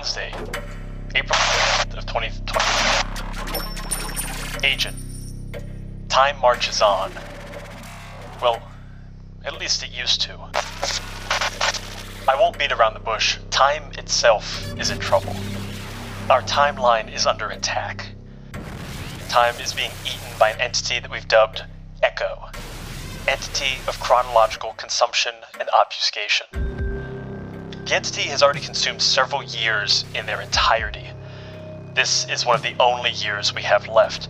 Wednesday, April 5th of 2020. Agent, time marches on. Well, at least it used to. I won't beat around the bush. Time itself is in trouble. Our timeline is under attack. Time is being eaten by an entity that we've dubbed ECCO. Entity of chronological consumption and obfuscation. The entity has already consumed several years in their entirety. This is one of the only years we have left.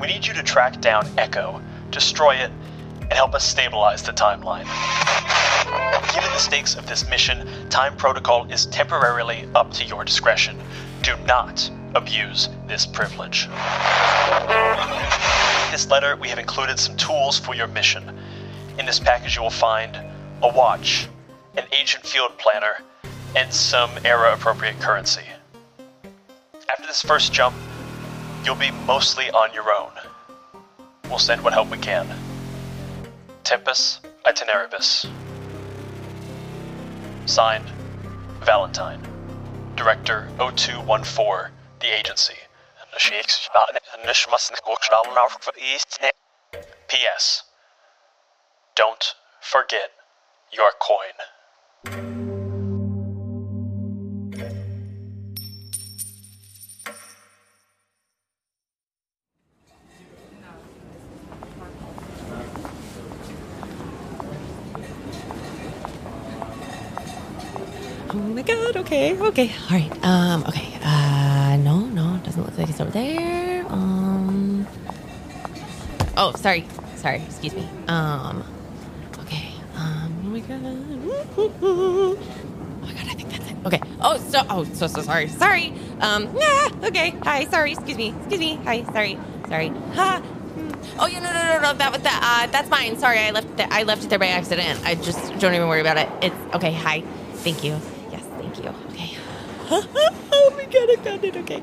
We need you to track down ECCO, destroy it, and help us stabilize the timeline. Given the stakes of this mission, Time Protocol is temporarily up to your discretion. Do not abuse this privilege. In this letter, we have included some tools for your mission. In this package, you will find a watch, an ancient field planner, and some era appropriate currency. After this first jump, you'll be mostly on your own. We'll send what help we can. Tempus Itineribus. Signed, Valentine. Director 0214, The Agency. P.S. Don't forget your coin. Oh my god, okay, okay. Alright, um, okay. Uh no, no, doesn't look like it's over there. Um Oh, sorry. Sorry, excuse me. Um my god. Oh my god, I think that's it. Okay. Oh so oh so so sorry. Sorry. Um yeah, okay. Hi, sorry, excuse me. Excuse me. Hi, sorry. Sorry. Ha. Hmm. Oh yeah, no, no, no, no. That was that. Uh, that's mine. Sorry, I left. The, I left it there by accident. I just don't even worry about it. It's okay. Hi, thank you. Yes, thank you. Okay. oh my god, I found it. Okay.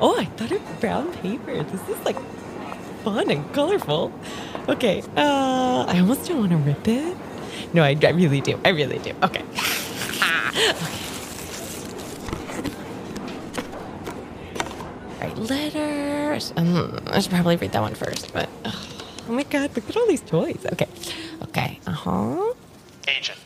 Oh, I thought it was brown paper. This is like fun and colorful. Okay. Uh, I almost don't want to rip it. No, I, I really do. I really do. Okay. okay. Right, letters. Um, I should probably read that one first, but ugh. oh my god, look at all these toys. Okay. Okay. Uh huh. Agent.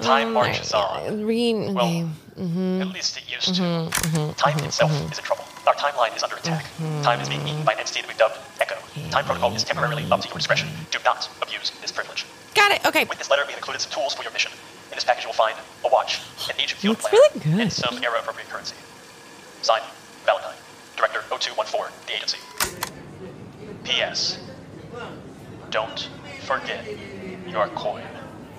Time marches on. Read. Okay. Well, mm-hmm. At least it used to. Time itself is in trouble. Our timeline is under attack. Time is being eaten by an entity that we've dubbed ECCO. Time Protocol is temporarily up to your discretion. Do not abuse this privilege. Got it. Okay. With this letter, we have included some tools for your mission. In this package, you will find a watch, an ancient field planner, really good. and some era-appropriate currency. Signed, Valentine, Director 0214, The Agency. P.S. Don't forget your coin.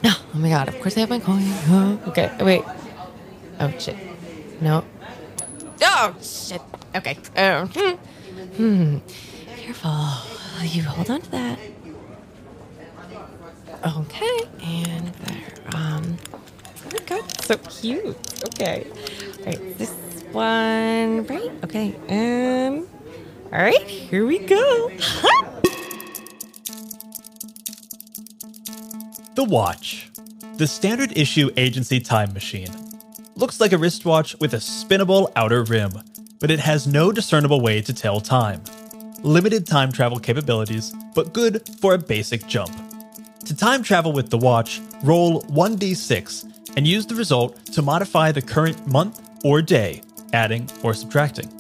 No. Oh my god. Of course I have my coin. Oh, okay. Wait. Oh shit. No. Oh shit. Okay. Oh. Hmm. Hmm. Careful. You hold on to that. Okay. And there. Um. Oh my god. So cute. Okay. All right. This one. Right. Okay. Um. All right. Here we go. The Watch. The standard issue agency time machine. Looks like a wristwatch with a spinnable outer rim, but it has no discernible way to tell time. Limited time travel capabilities, but good for a basic jump. To time travel with the watch, roll 1d6 and use the result to modify the current month or day, adding or subtracting,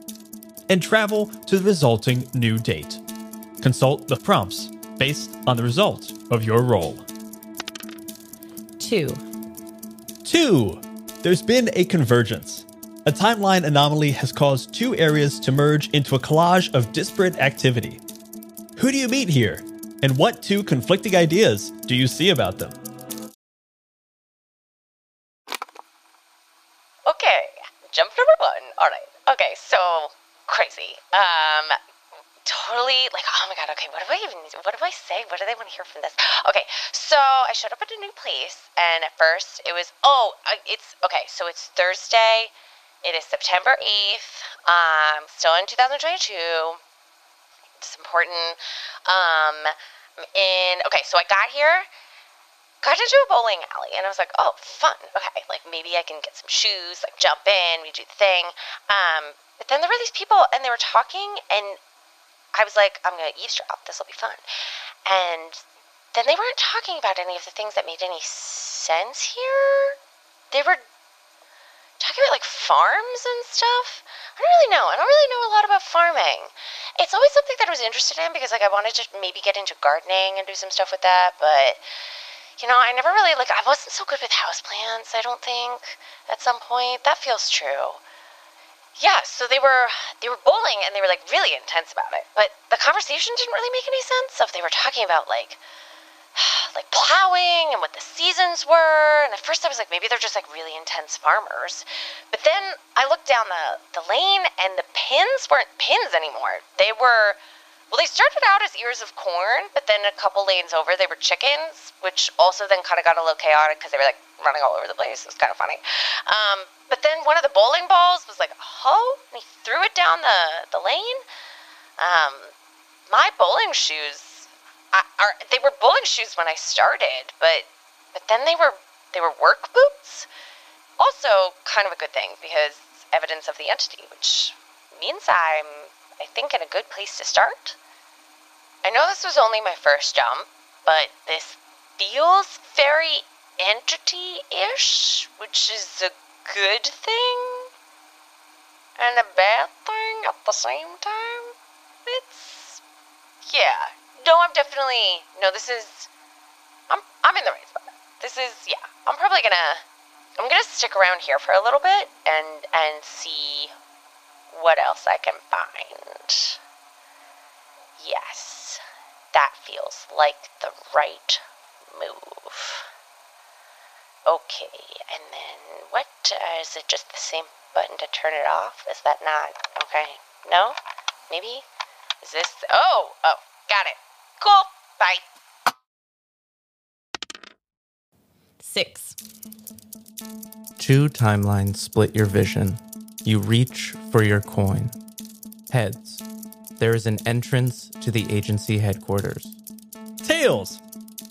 and travel to the resulting new date. Consult the prompts based on the result of your roll. Two. Two, there's been a convergence. A timeline anomaly has caused two areas to merge into a collage of disparate activity. Who do you meet here? And what two conflicting ideas do you see about them? Okay, jump number one. All right. Okay, so crazy. Um, totally like, oh my god. Okay, what do I even? What do I say? What do they want to hear from this? Okay, so I showed up at a new place, and at first it was, oh, it's okay. So it's Thursday. It is September eighth. Um, still in 2022. It's important. Um, in okay, so I got here got into a bowling alley and I was like, oh, fun. Okay, like maybe I can get some shoes, like jump in, we do the thing. Um, but then there were these people and they were talking and I was like, I'm gonna eavesdrop. This will be fun. And then they weren't talking about any of the things that made any sense here. They were talking about like farms and stuff. I don't really know. I don't really know a lot about farming. It's always something that I was interested in because like I wanted to maybe get into gardening and do some stuff with that, but you know, I never really like I wasn't so good with houseplants, I don't think, at some point. That feels true. Yeah, so they were they were bowling and they were like really intense about it. But the conversation didn't really make any sense. So if they were talking about like like plowing and what the seasons were, and at first I was like maybe they're just like really intense farmers. But then I looked down the the lane and the pins weren't pins anymore. They were well, they started out as ears of corn, but then a couple lanes over, they were chickens, which also then kind of got a little chaotic because they were like running all over the place. It was kind of funny. Um, but then one of the bowling balls was like hoe, and he threw it down the, the lane. Um, my bowling shoes, Are, they were bowling shoes when I started, but but then they were they were work boots. Also, kind of a good thing because evidence of the entity, which means I'm I think in a good place to start. I know this was only my first jump, but this feels very entity ish, which is a good thing and a bad thing at the same time. It's. Yeah. No, I'm definitely. No, this is. I'm, I'm in the right spot. This is. Yeah. I'm probably gonna. I'm gonna stick around here for a little bit and and see what else I can find. Yes that feels like the right move. Okay, and then what? Uh, is it just the same button to turn it off? Is that not? Okay. No? Maybe? Is this. Oh! Oh, got it. Cool. Bye. Six. Two timelines split your vision. You reach for your coin. Heads there is an entrance to the agency headquarters. Tails!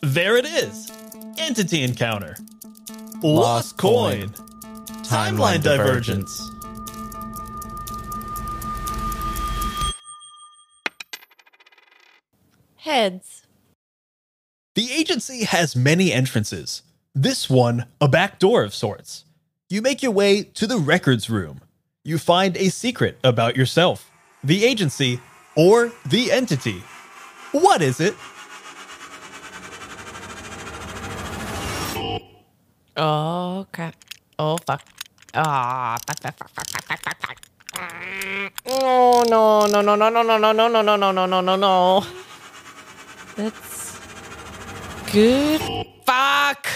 There it is! Entity encounter. Lost, Lost coin. coin. Timeline divergence. Heads. The agency has many entrances. This one, a back door of sorts. You make your way to the records room. You find a secret about yourself, the agency, or the entity. What is it? Oh crap. Oh fuck. Ah, fuck, fuck, fuck, fuck, fuck, fuck, fuck, fuck. No, no, no, no, no, no, no, no, no, no, no, no, no, no, no, no. That's good. Fuck.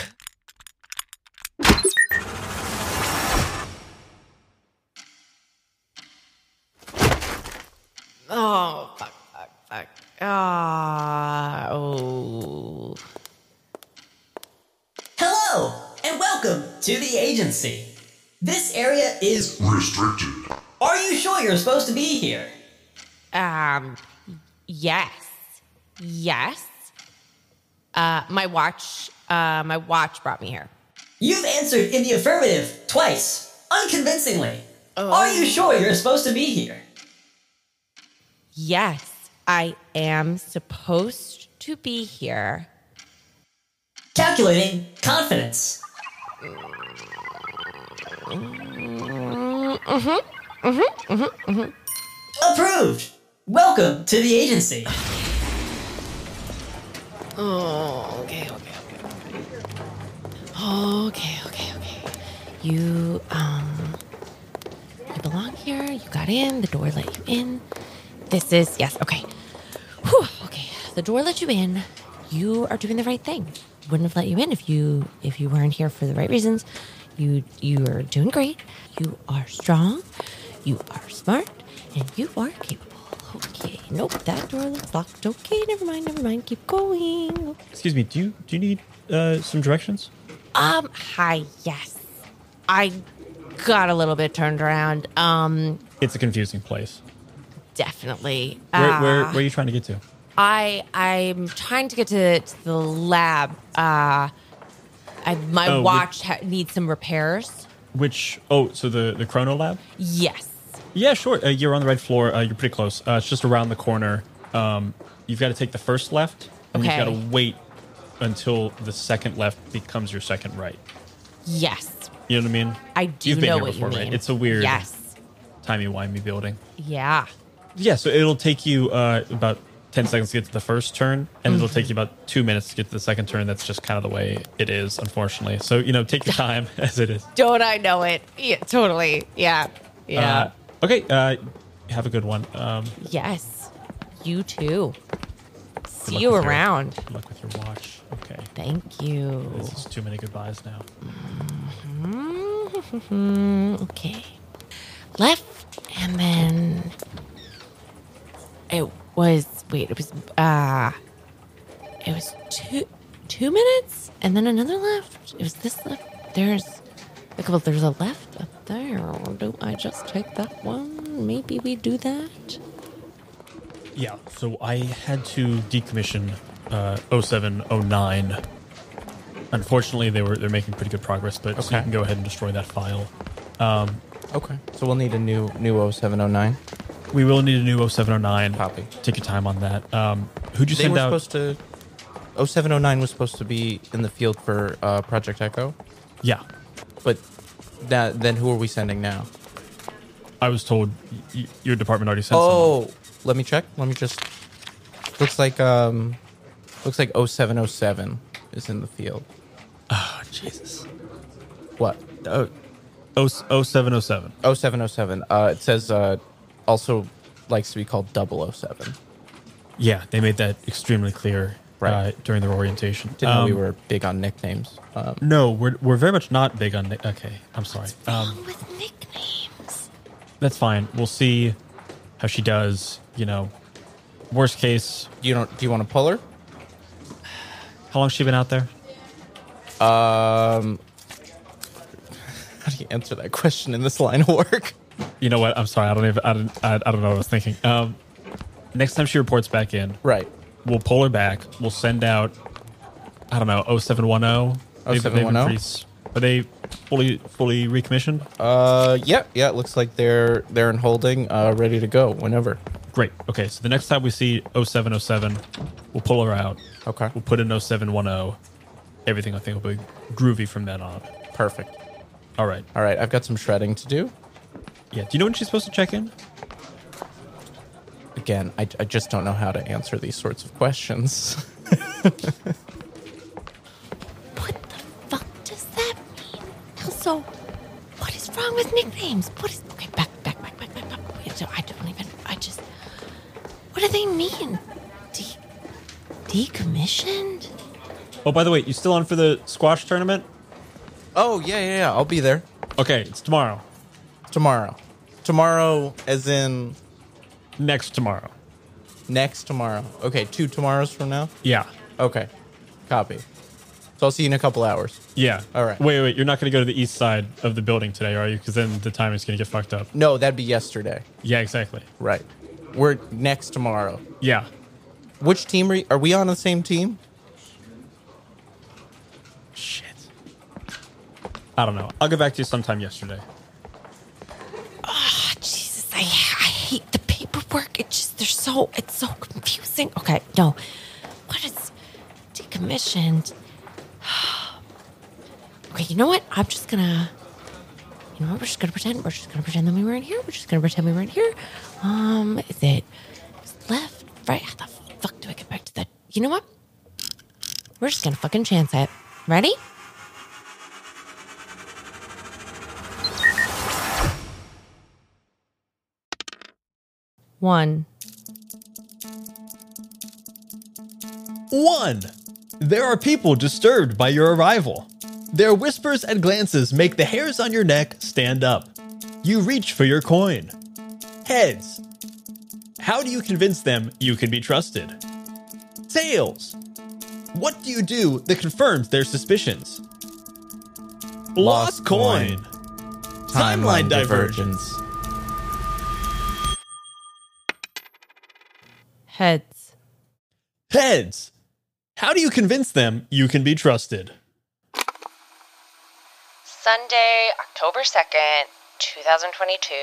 Oh, fuck, fuck, fuck. Ah, oh. Hello, and welcome to the agency. This area is Restricted. Are you sure you're supposed to be here? Um, yes, yes. Uh, my watch, uh, my watch brought me here. You've answered in the affirmative twice, unconvincingly. Oh. Are you sure you're supposed to be here? Yes, I am supposed to be here. Calculating confidence. Mm-hmm, mm-hmm, mm-hmm, Approved. Welcome to the agency. Oh, okay, okay, okay. Okay, okay, okay. You, um, you belong here. You got in. The door let you in. This is, yes, okay. Whew, okay. The door let you in. You are doing the right thing. Wouldn't have let you in if you if you weren't here for the right reasons. You you are doing great. You are strong. You are smart, and you are capable. Okay. Nope, that door looks locked. Okay, never mind, never mind. Keep going. Excuse me, do you do you need uh, some directions? Um, hi, yes. I got a little bit turned around. Um, It's a confusing place. definitely. Where, Uh, where, where are you trying to get to? I I'm trying to get to, to the lab. Uh, I, my Oh, watch ha- needs some repairs. Which oh, so the the Chrono Lab? Yes. Yeah, sure. Uh, you're on the right floor. Uh, you're pretty close. Uh, it's just around the corner. Um, you've got to take the first left, and Okay. you've got to wait until the second left becomes your second right. Yes. You know what I mean? I do You've been know here what before, you right? It's a weird, Yes. timey wimey building. Yeah. Yeah, so it'll take you uh, about 10 seconds to get to the first turn, and it'll take you about two minutes to get to the second turn. That's just kind of the way it is, unfortunately. So, you know, take your time as it is. Don't I know it? Yeah, totally. Yeah. Yeah. Okay, uh, have a good one. Um, yes. You too. See you your- around. good luck with your watch. Okay. Thank you. This is too many goodbyes now. Mm, okay. Left and then it was wait, it was uh it was two two minutes and then another left. It was this left. There's like well there's a left up there. Do I just take that one? Maybe we do that. Yeah, so I had to decommission uh, 0709. Unfortunately, they were they're making pretty good progress, but so you can go ahead and destroy that file. Okay. So we'll need a new new 0709. We will need a new 0709. Copy. Take your time on that. Um, who'd you They send were out? supposed to. 0709 was supposed to be in the field for uh, Project ECCO, yeah, but that then who are we sending now? I was told y- your department already sent. Oh, let me check. Let me just. Looks like um, looks like 0707 is in the field. Oh, Jesus. What? Oh, oh, 0707. 0707. Uh, it says uh, also likes to be called 007. Yeah, they made that extremely clear Right. uh, during their orientation. Didn't know we Um, were big on nicknames. Um, No, we're we're very much not big on. ni- Okay, I'm sorry. Um, Wrong with nicknames. that's fine. We'll see how she does. You know, worst case, you don't? Do you want to pull her? how long's she been out there? Um, how do you answer that question in this line of work? You know what? I'm sorry. I don't even. I don't. I, I don't know what I was thinking. Um, next time she reports back in, Right. We'll pull her back. We'll send out. I don't know. 0710. They've- they've been 0710? pretty Are they fully fully recommissioned? Uh, yeah, yeah. It looks like they're they're in holding, uh, ready to go whenever. Great. Okay. So the next time we see 0707, we'll pull her out. Okay. We'll put in 0710. Everything I think will be groovy from then on. Perfect. All right. All right, I've got some shredding to do. Yeah. Do you know when she's supposed to check in? Again, I, I just don't know how to answer these sorts of questions. What the fuck does that mean? Also, what is wrong with nicknames? What is okay? Back, back, back, back, back, back. Wait, so I don't even. I just. What do they mean? De- decommissioned? Oh, by the way, you still on for the squash tournament? oh yeah, yeah, yeah. I'll be there Okay, it's tomorrow. tomorrow. Tomorrow, as in Next tomorrow. next tomorrow. Okay, two tomorrows from now. Yeah. Okay, copy. So I'll see you in a couple hours. Yeah. All right. Wait, wait. You're not going to go to the east side of the building today, are you? Because then the timing's going to get fucked up. No, that'd be yesterday. Yeah, exactly. Right. We're next tomorrow. Yeah. Which team are, are we on the same team? Shit. I don't know. I'll get back to you sometime yesterday. Oh, Jesus, I, I hate paperwork. It just, they're so, it's so confusing. Okay, no. What is decommissioned? Okay, you know what? I'm just gonna, you know what? We're just gonna pretend. We're just gonna pretend that we weren't here. We're just gonna pretend we weren't here. Um, is it left, right? How the fuck do I get back to that? You know what? We're just gonna fucking chance it. Ready? One. One. There are people disturbed by your arrival. Their whispers and glances make the hairs on your neck stand up. You reach for your coin. Heads. How do you convince them you can be trusted? Tails. What do you do that confirms their suspicions? Lost, Lost coin. coin. Timeline divergence. Heads. Heads. How do you convince them you can be trusted? Sunday, October 2nd, 2022.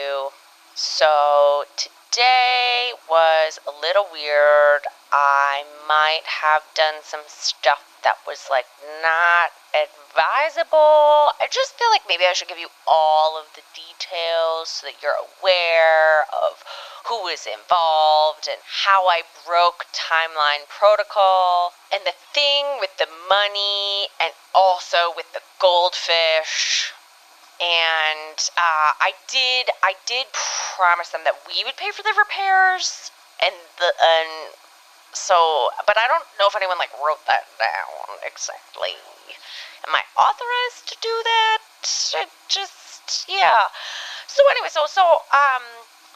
So today was a little weird. I might have done some stuff that was like not advisable. I just feel like maybe I should give you all of the details so that you're aware of who was involved and how I broke timeline protocol and the thing with the money and also with the goldfish and uh, I did I did promise them that we would pay for the repairs and the and so but I don't know if anyone like wrote that down exactly. Am I authorized to do that? Just yeah. So anyway, so so um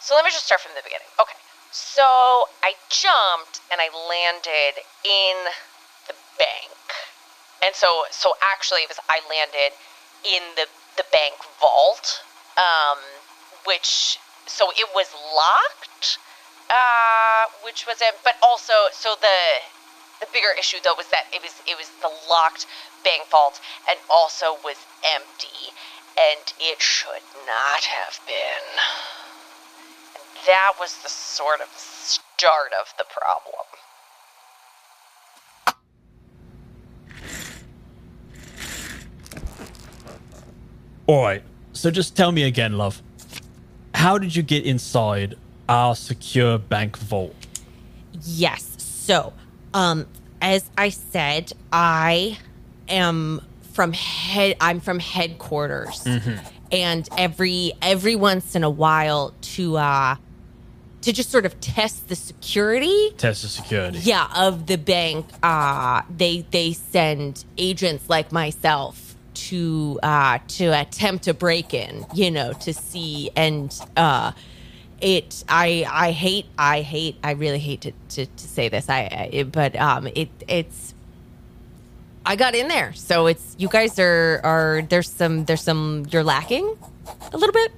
so let me just start from the beginning. Okay. So I jumped and I landed in the bank. And so so actually it was I landed in the the bank vault, um, which so it was locked, uh, which was it. But also, so the the bigger issue though was that it was it was the locked bank vault and also was empty, and it should not have been. And that was the sort of start of the problem. All right. So just tell me again, love. How did you get inside our secure bank vault? Yes. So, um, as I said, I am from head. I'm from headquarters, and every every once in a while to uh to just sort of test the security Test the security. yeah of the bank uh they they send agents like myself to uh to attempt a break in you know to see and uh it i i hate i hate i really hate to to, to say this i, I it, but um it it's i got in there so it's you guys are are there's some there's some you're lacking a little bit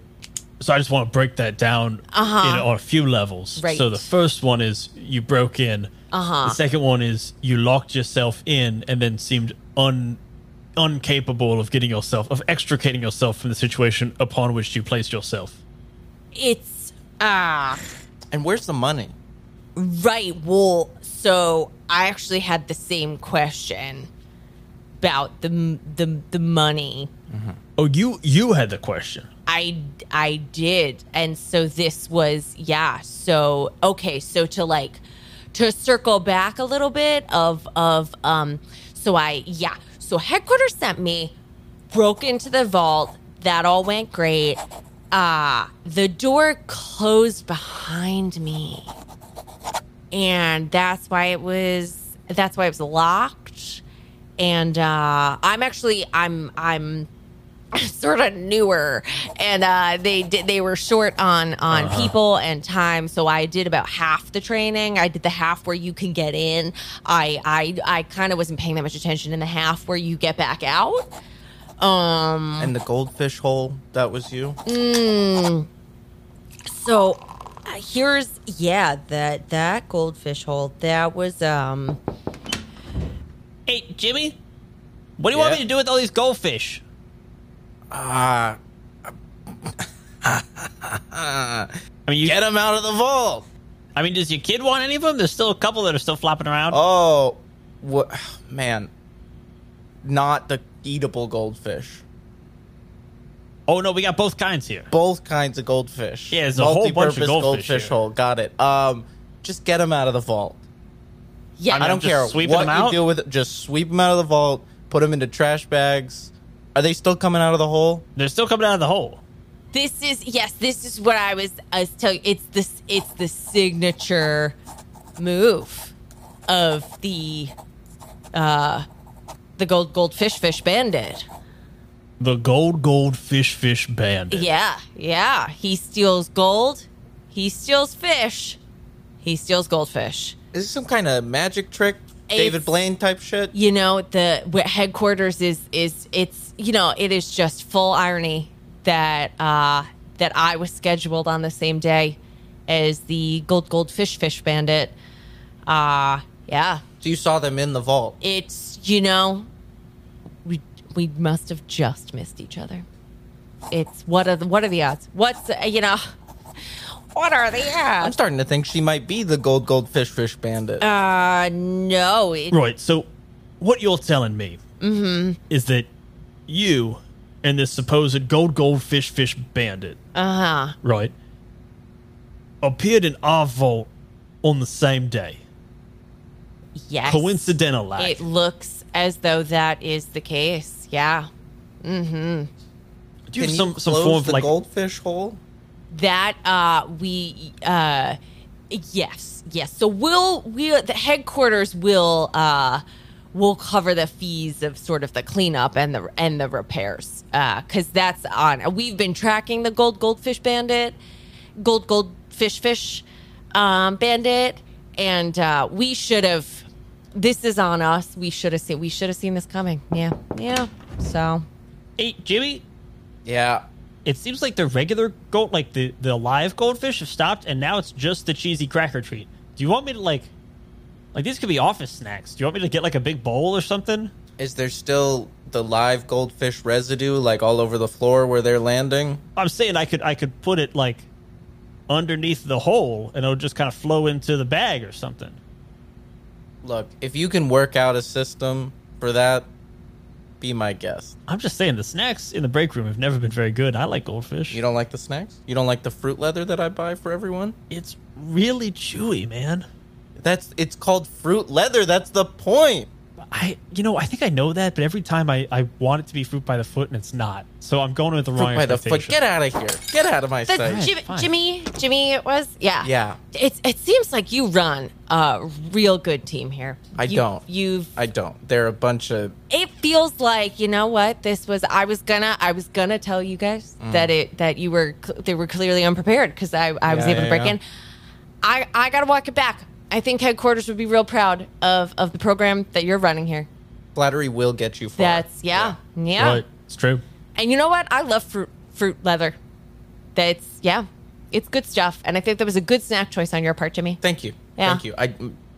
So I just want to break that down Uh-huh. in, on a few levels. Right. So the first one is you broke in. Uh-huh. The second one is you locked yourself in and then seemed un incapable of getting yourself of extricating yourself from the situation upon which you placed yourself. it's uh And where's the money? Right. Well, so I actually had the same question about the the the money. Oh, you you had the question. I I did, and so this was yeah. So okay, so to like to circle back a little bit of of um. So I yeah. So headquarters sent me, broke into the vault. That all went great. Uh the door closed behind me and that's why it was that's why it was locked and uh i'm actually i'm i'm sort of newer and uh they did they were short on on people and time so i did about half the training. I did the half where you can get in. I i i kind of wasn't paying that much attention in the half where you get back out. Um And the goldfish hole, that was you? So uh, here's yeah that that goldfish hole that was um Hey, Jimmy, what do you want me to do with all these goldfish? Ah, I mean, you, get him out of the vault! I mean, does your kid want any of them? There's still a couple that are still flopping around. Oh, what? Man, not the eatable goldfish. Oh, no, we got both kinds here. Both kinds of goldfish. Yeah, it's a whole bunch of Multi-purpose goldfish here. hole. Got it. Um, just get them out of the vault. yeah I don't care sweeping what them you out? do with it. Just sweep them out of the vault. Put them into trash bags. Are they still coming out of the hole? They're still coming out of the hole. this is yes this is what i was i was telling it's this it's the signature move of the uh the gold goldfish fish bandit The gold gold fish fish bandit. yeah yeah he steals gold he steals fish he steals goldfish Is this some kind of magic trick, David Blaine type shit? you know the headquarters is is it's you know it is just full irony that uh that i was scheduled on the same day as the gold gold fish fish bandit uh yeah So you saw them in the vault. it's you know we we must have just missed each other. It's what are the what are the odds? What's you know? What are the I'm starting to think she might be the gold goldfish fish bandit. Uh, no. It, Right. So, what you're telling me is that you and this supposed gold goldfish fish bandit, uh huh. right, appeared in our vault on the same day. Yes. Coincidental, like. It looks as though that is the case. Yeah. Mm-hmm. Do you Can have you some some close form of the like? goldfish hole? That uh we uh yes yes so we'll we the headquarters will uh will cover the fees of sort of the cleanup and the and the repairs uh because that's on we've been tracking the gold goldfish bandit gold goldfish fish um bandit and uh we should have this is on us we should have seen we should have seen this coming yeah yeah so Hey, Jimmy. Yeah. It seems like the regular gold, like the the live goldfish, have stopped, and now it's just the cheesy cracker treat. Do you want me to like, like these could be office snacks? Do you want me to get like a big bowl or something? Is there still the live goldfish residue like all over the floor where they're landing? I'm saying I could I could put it like underneath the hole, and it'll just kind of flow into the bag or something. Look, if you can work out a system for that, be my guest. I'm just saying the snacks in the break room have never been very good. I like goldfish. You don't like the snacks? You don't like the fruit leather that I buy for everyone? it's really chewy, man. That's it's called fruit leather. That's the point. I, you know, I think I know that, but every time I, I want it to be fruit by the foot, and it's not. So I'm going with the wrong Fruit by the foot. Get out of here. Get out of my The sight. Jim- fine. Jimmy, Jimmy, it was yeah, Yeah. It it seems like you run a real good team here. I You- don't. You've. I don't. They're a bunch of it feels like you know what this was. I was gonna. I was gonna tell you guys that it that you were they were clearly unprepared because I I was Mm. Yeah, able to break yeah. in. I I gotta walk it back. I think headquarters would be real proud of of the program that you're running here. flattery will get you far. That's yeah, yeah. Right. It's true. And you know what? I love fruit fruit leather. That's yeah, it's good stuff. And I think that was a good snack choice on your part, Jimmy. Thank you. Yeah. Thank you. I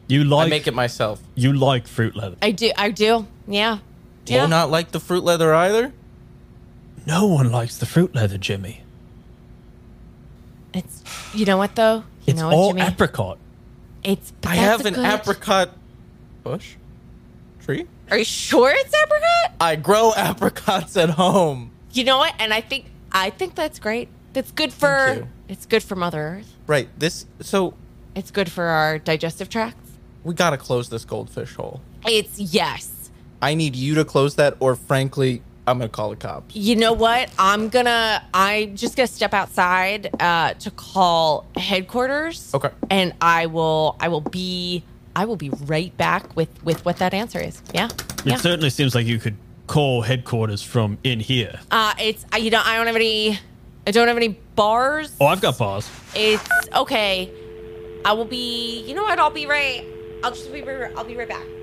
You like I like make it myself. you like fruit leather. I do. I do. Yeah. Do yeah. you not like the fruit leather either? No one likes the fruit leather, Jimmy. It's you know what though. You It's know what, all Jimmy? apricot. It's. I have an good- apricot bush tree. Are you sure it's apricot? I grow apricots at home. You know what? And I think I think that's great. That's good for. It's good for Mother Earth. Right. This so It's good for our digestive tracts. we got to close this goldfish hole. It's yes. I need you to close that or frankly, I'm going to call the cops. You know what? I'm gonna. I'm just gonna step outside uh, to call headquarters. Okay. And I will. I will be. I will be right back with with what that answer is. Yeah. It Yeah. certainly seems like you could call headquarters from in here. Uh, it's I- you know I don't have any. I don't have any bars. Oh, I've got bars. It's okay. I will be. You know what? I'll be right. I'll just be. right- I'll be right back. I'll be right back.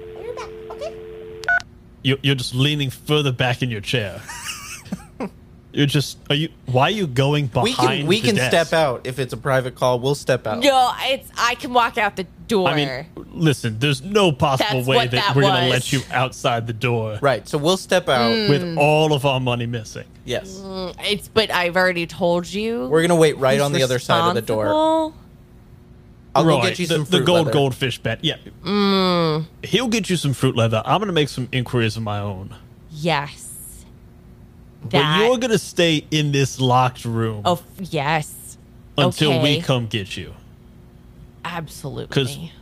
Okay. You- You're just leaning further back in your chair. You're just. Are you? Why are you going behind? We can we the can desk? step out if it's a private call. We'll step out. No, it's. I can walk out the door. I mean, listen. There's no possible That's way that, that we're gonna let you outside the door Right. So we'll step out. Mm. with all of our money missing. Yes. it's. But I've already told you. We're going to wait right who's on the other side of the door. Responsible. I'll go right. get you the, some the gold leather. goldfish bet. Yeah. Mm. He'll get you some fruit leather. I'm gonna make some inquiries of my own. Yes. But you're gonna stay in this locked room Oh yes. until we come get you. Absolutely.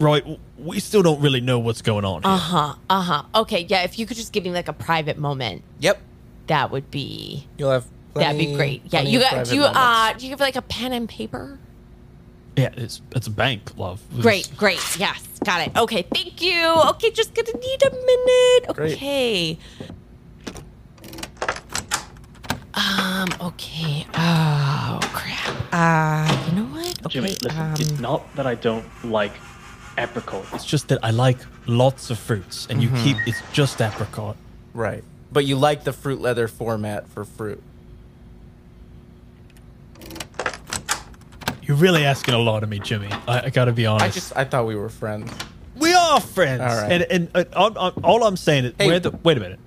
Right? w- We still don't really know what's going on. Uh huh. Uh huh. Okay. Yeah. If you could just give me like a private moment, Yep. that would be. You'll have That'd be great. Yeah. You got. Do you moments. uh? Do you have like a pen and paper? Yeah, it's it's a bank, love. It's- Great, great. Yes, got it. Okay, thank you. Okay, just gonna need a minute. Great. Okay. Um, okay. Oh, crap. Uh, you know what? Okay, Jimmy, listen. um, it's not that I don't like apricot. It's just that I like lots of fruits, and Mm-hmm. you keep it's just apricot. Right. But you like the fruit leather format for fruit. You're really asking a lot of me, Jimmy. I, I gotta be honest. I just I thought we were friends. we are friends. All right. And and uh, all, all- all I'm saying is, Hey. where the wait a minute.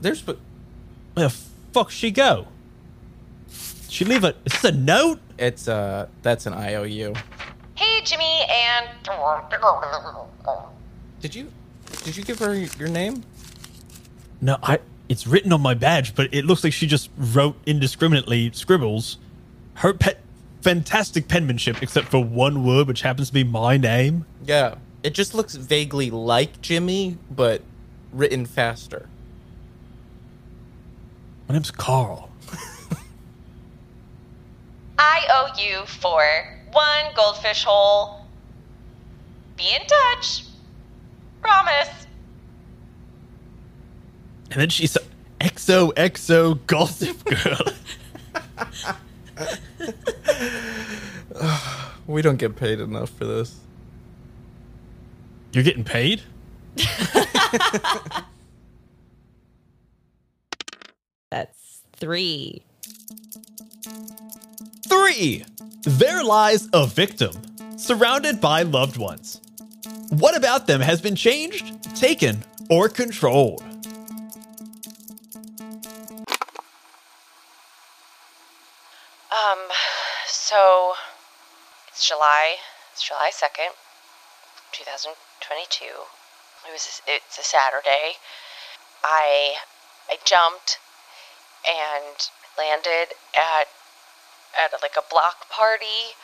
There's but Where the fuck she go? She leave a is this a note? it's uh that's an IOU. Hey, Jimmy, and. Did you did you give her your name? No, I it's written on my badge, but it looks like she just wrote indiscriminately scribbles. Her pet fantastic penmanship, except for one word which happens to be my name. Yeah. It just looks vaguely like Jimmy, but written faster. My name's Carl. I owe you for one goldfish hole. Be in touch. Promise. And then she's "Exo, exo, gossip girl. We don't get paid enough for this. You're getting paid? That's three. Three. There lies a victim, surrounded by loved ones. What about them has been changed, taken, or controlled? Um, so it's July. It's July second, two thousand twenty-two. It was. It's a Saturday. I I jumped and landed at at like a block party,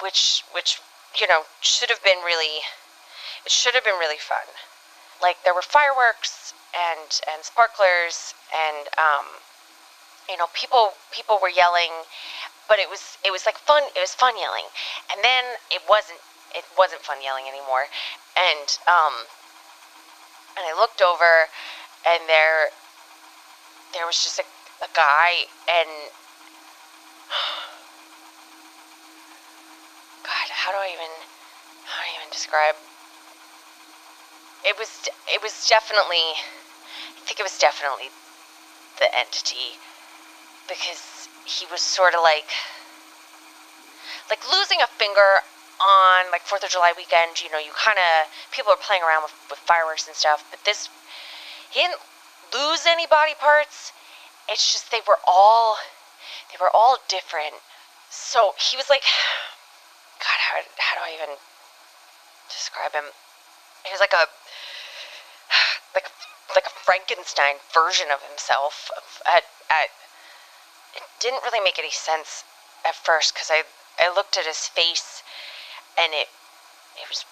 which which you know should have been really. It should have been really fun. Like there were fireworks and and sparklers and um you know people people were yelling but it was it was like fun it was fun yelling. And then it wasn't it wasn't fun yelling anymore. And um and i looked over and there there was just a, a guy and god how do i even how do i even describe? It was it was definitely i think it was definitely the entity because he was sort of like like losing a finger on like Fourth of July weekend. You know, you kind of people are playing around with, with fireworks and stuff, but this he didn't lose any body parts. It's just they were all they were all different. So he was like, God, how how do I even describe him? He was like a like a, like a Frankenstein version of himself at at didn't really make any sense at first because I I looked at his face and it it was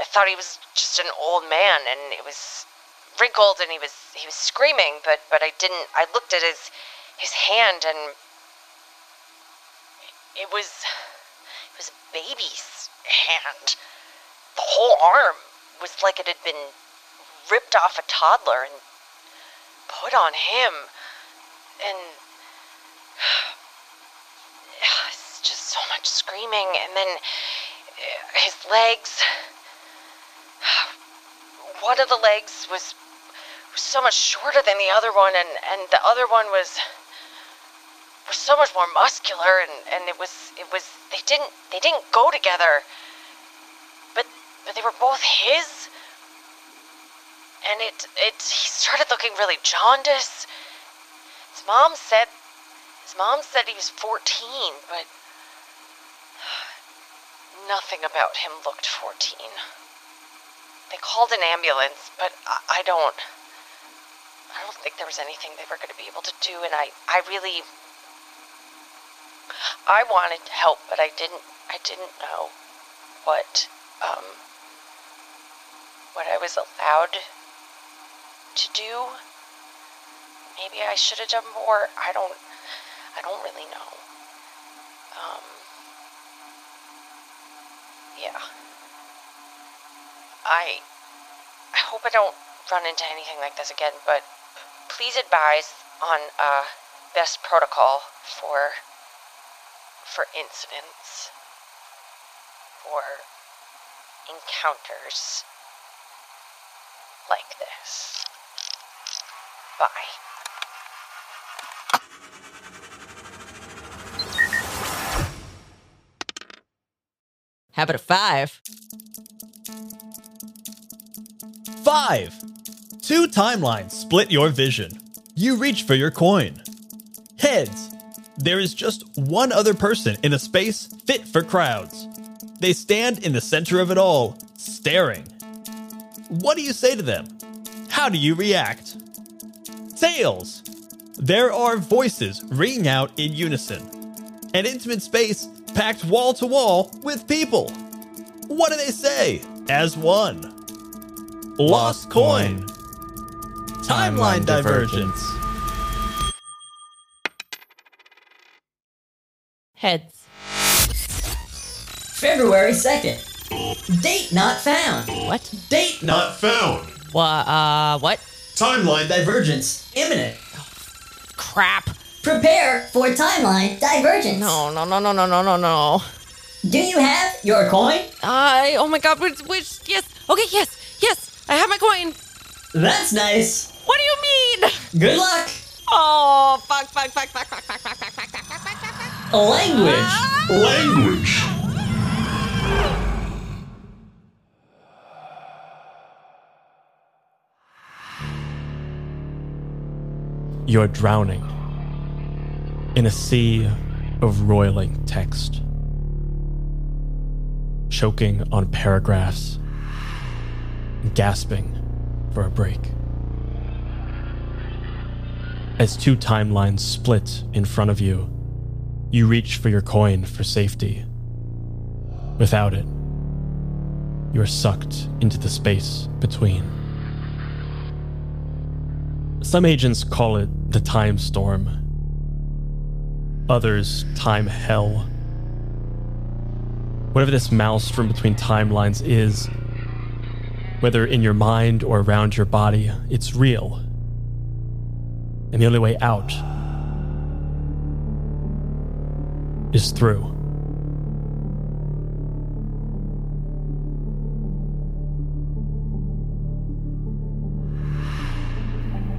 I thought he was just an old man and it was wrinkled and he was he was screaming but but I didn't I looked at his his hand and it was it was a baby's hand. The whole arm was like it had been ripped off a toddler and put on him. And it's just so much screaming and then uh, his legs one of the legs was, was so much shorter than the other one and, and the other one was was so much more muscular and, and it was it was they didn't they didn't go together. But but they were both his. And it it he started looking really jaundiced. His mom said his mom said he was 14, but nothing about him looked 14. They called an ambulance, but I, I don't I don't think there was anything they were going to be able to do and I I really I wanted to help, but I didn't I didn't know what um what I was allowed to do. Maybe I should have done more. I don't I don't really know. Um, yeah. I I hope I don't run into anything like this again, but please advise on uh, best protocol for for incidents or encounters like this. Bye. How about a five? Five. Two timelines split your vision. You reach for your coin. Heads. There is just one other person in a space fit for crowds. They stand in the center of it all, staring. What do you say to them? How do you react? Tails. There are voices ringing out in unison. An intimate space packed wall to wall with people. What do they say as one? Lost, Lost coin. coin. Timeline Timeline divergence. Heads. February 2nd. Date not found. What? Date Not found. What? Uh, what? Timeline divergence imminent. Crap. Prepare for timeline divergence. No, no, no, no, no, no, no, no. Do you have your coin? I. Oh my God. Which? Which? Yes. Okay. Yes. Yes. I have my coin. That's nice. What do you mean? Good luck. Oh, fuck, fuck, fuck, fuck, fuck, fuck, fuck, fuck, fuck, fuck, fuck, fuck, fuck. Language. language. You're drowning in a sea of roiling text, choking on paragraphs, gasping for a break. As two timelines split in front of you, you reach for your coin for safety. Without it, you are sucked into the space between. Some agents call it the time storm, others, time hell. Whatever this maelstrom between timelines is, whether in your mind or around your body, it's real. And the only way out is through.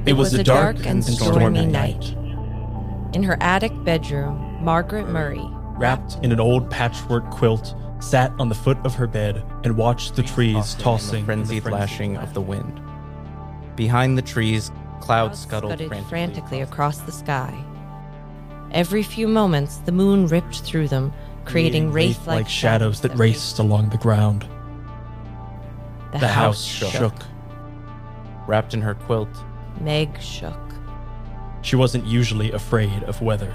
It was a dark and stormy night. In her attic bedroom, Margaret Murray, wrapped in an old patchwork quilt, sat on the foot of her bed and watched the trees tossing in in the frenzied lashing of the wind. Behind the trees, clouds scuttled scudded frantically, frantically across the sky. Every few moments, the moon ripped through them, creating wraith-like like shadows that raced along the ground. The, The house, house shook. shook. Wrapped in her quilt, Meg shook. She wasn't usually afraid of weather.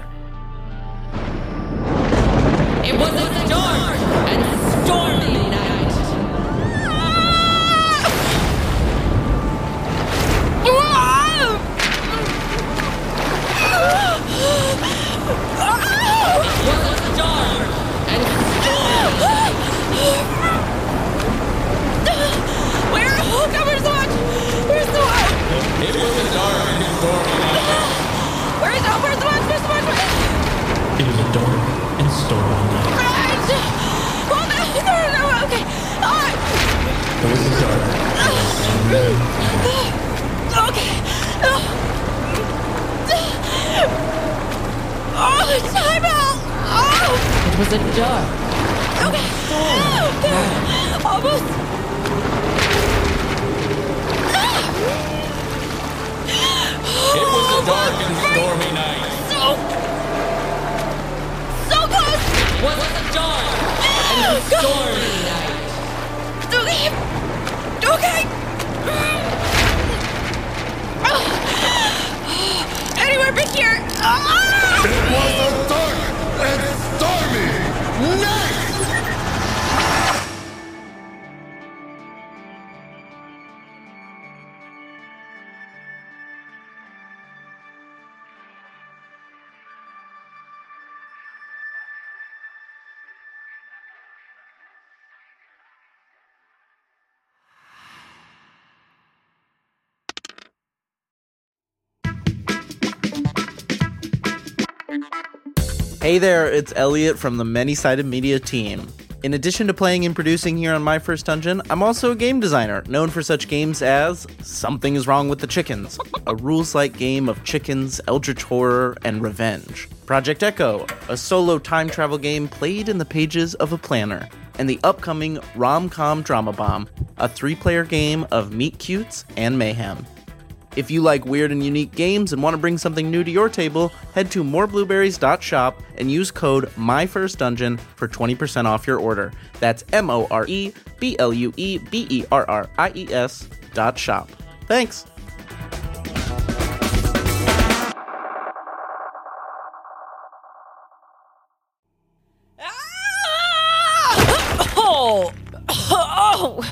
It was a dark and stormy night. Where? Oh God, where's the watch? Where's the watch? It was dark and stormy night. Right. Well, no, no, no, okay. It was a dark. Okay. Oh, oh time out. Oh. It was a dark. Okay. Oh, Almost. It was a dark and stormy night. So, so close. Was a dark and stormy night. Okay. Okay. Anywhere but here. It was a dark and Hey there, it's Elliot from the Many Sided Media team. In addition to playing and producing here on My First Dungeon, I'm also a game designer, known for such games as Something is Wrong with the Chickens, a rules like game of chickens, eldritch horror, and revenge. Project ECCO, a solo time travel game played in the pages of a planner. And the upcoming Rom Com Drama Bomb, a three player game of meet cutes and mayhem. If you like weird and unique games and want to bring something new to your table, head to moreblueberries.shop and use code MyFirstDungeon for 20% off your order. That's M O R E B L U E B E R R I E S dot shop. Thanks. Ah! Oh, oh,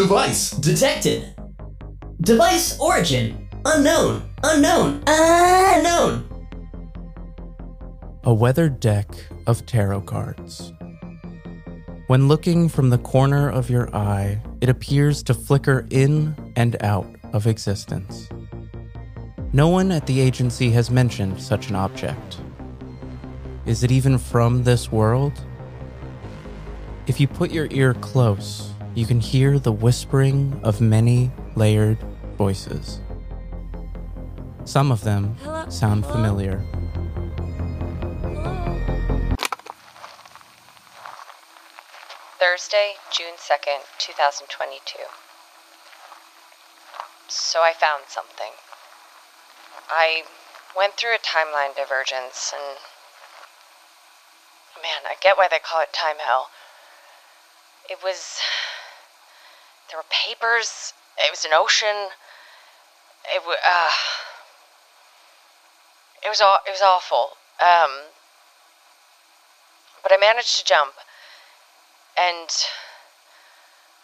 device. Detected. Device origin unknown. Unknown. Unknown. A weathered deck of tarot cards. When looking from the corner of your eye, it appears to flicker in and out of existence. No one at the agency has mentioned such an object. Is it even from this world? If you put your ear close, you can hear the whispering of many layered voices. Some of them Hello? sound Hello? familiar. Hello. Thursday, June 2nd, 2022. So I found something. I went through a timeline divergence and. Man, I get why they call it time hell. It was. There were papers, it was an ocean. It was. Uh, it was. It was awful. Um, but I managed to jump. And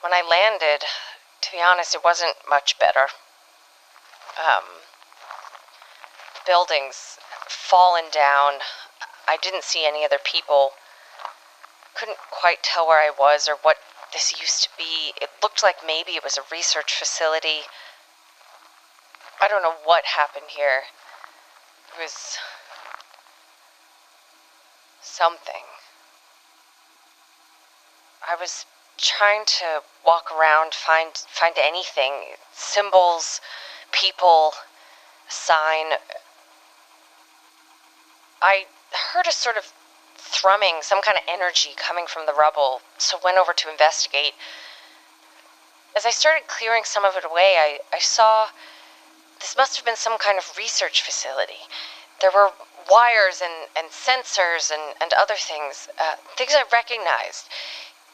when I landed, to be honest, it wasn't much better. Um, buildings fallen down. I didn't see any other people. Couldn't quite tell where I was or what this used to be. Looked like maybe it was a research facility. I don't know what happened here. It was something. I was trying to walk around, find find anything, symbols, people, sign. I heard a sort of thrumming, some kind of energy coming from the rubble, so went over to investigate. As I started clearing some of it away, I, I saw this must have been some kind of research facility. There were wires and, and sensors and, and other things, uh, things I recognized.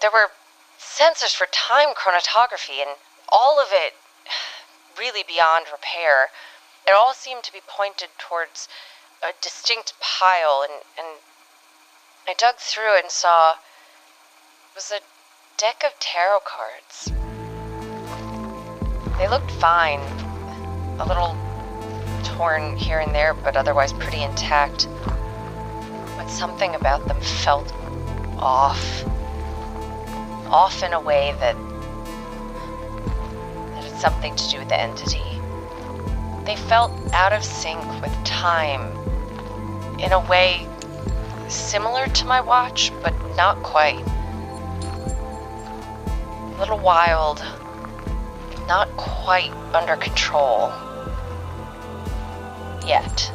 There were sensors for time chromatography, and all of it really beyond repair. It all seemed to be pointed towards a distinct pile, and, and I dug through and saw it was a deck of tarot cards. They looked fine, a little torn here and there, but otherwise pretty intact. But something about them felt off. Off in a way that that had something to do with the entity. They felt out of sync with time in a way similar to my watch, but not quite. A little wild, not quite under control. Yet.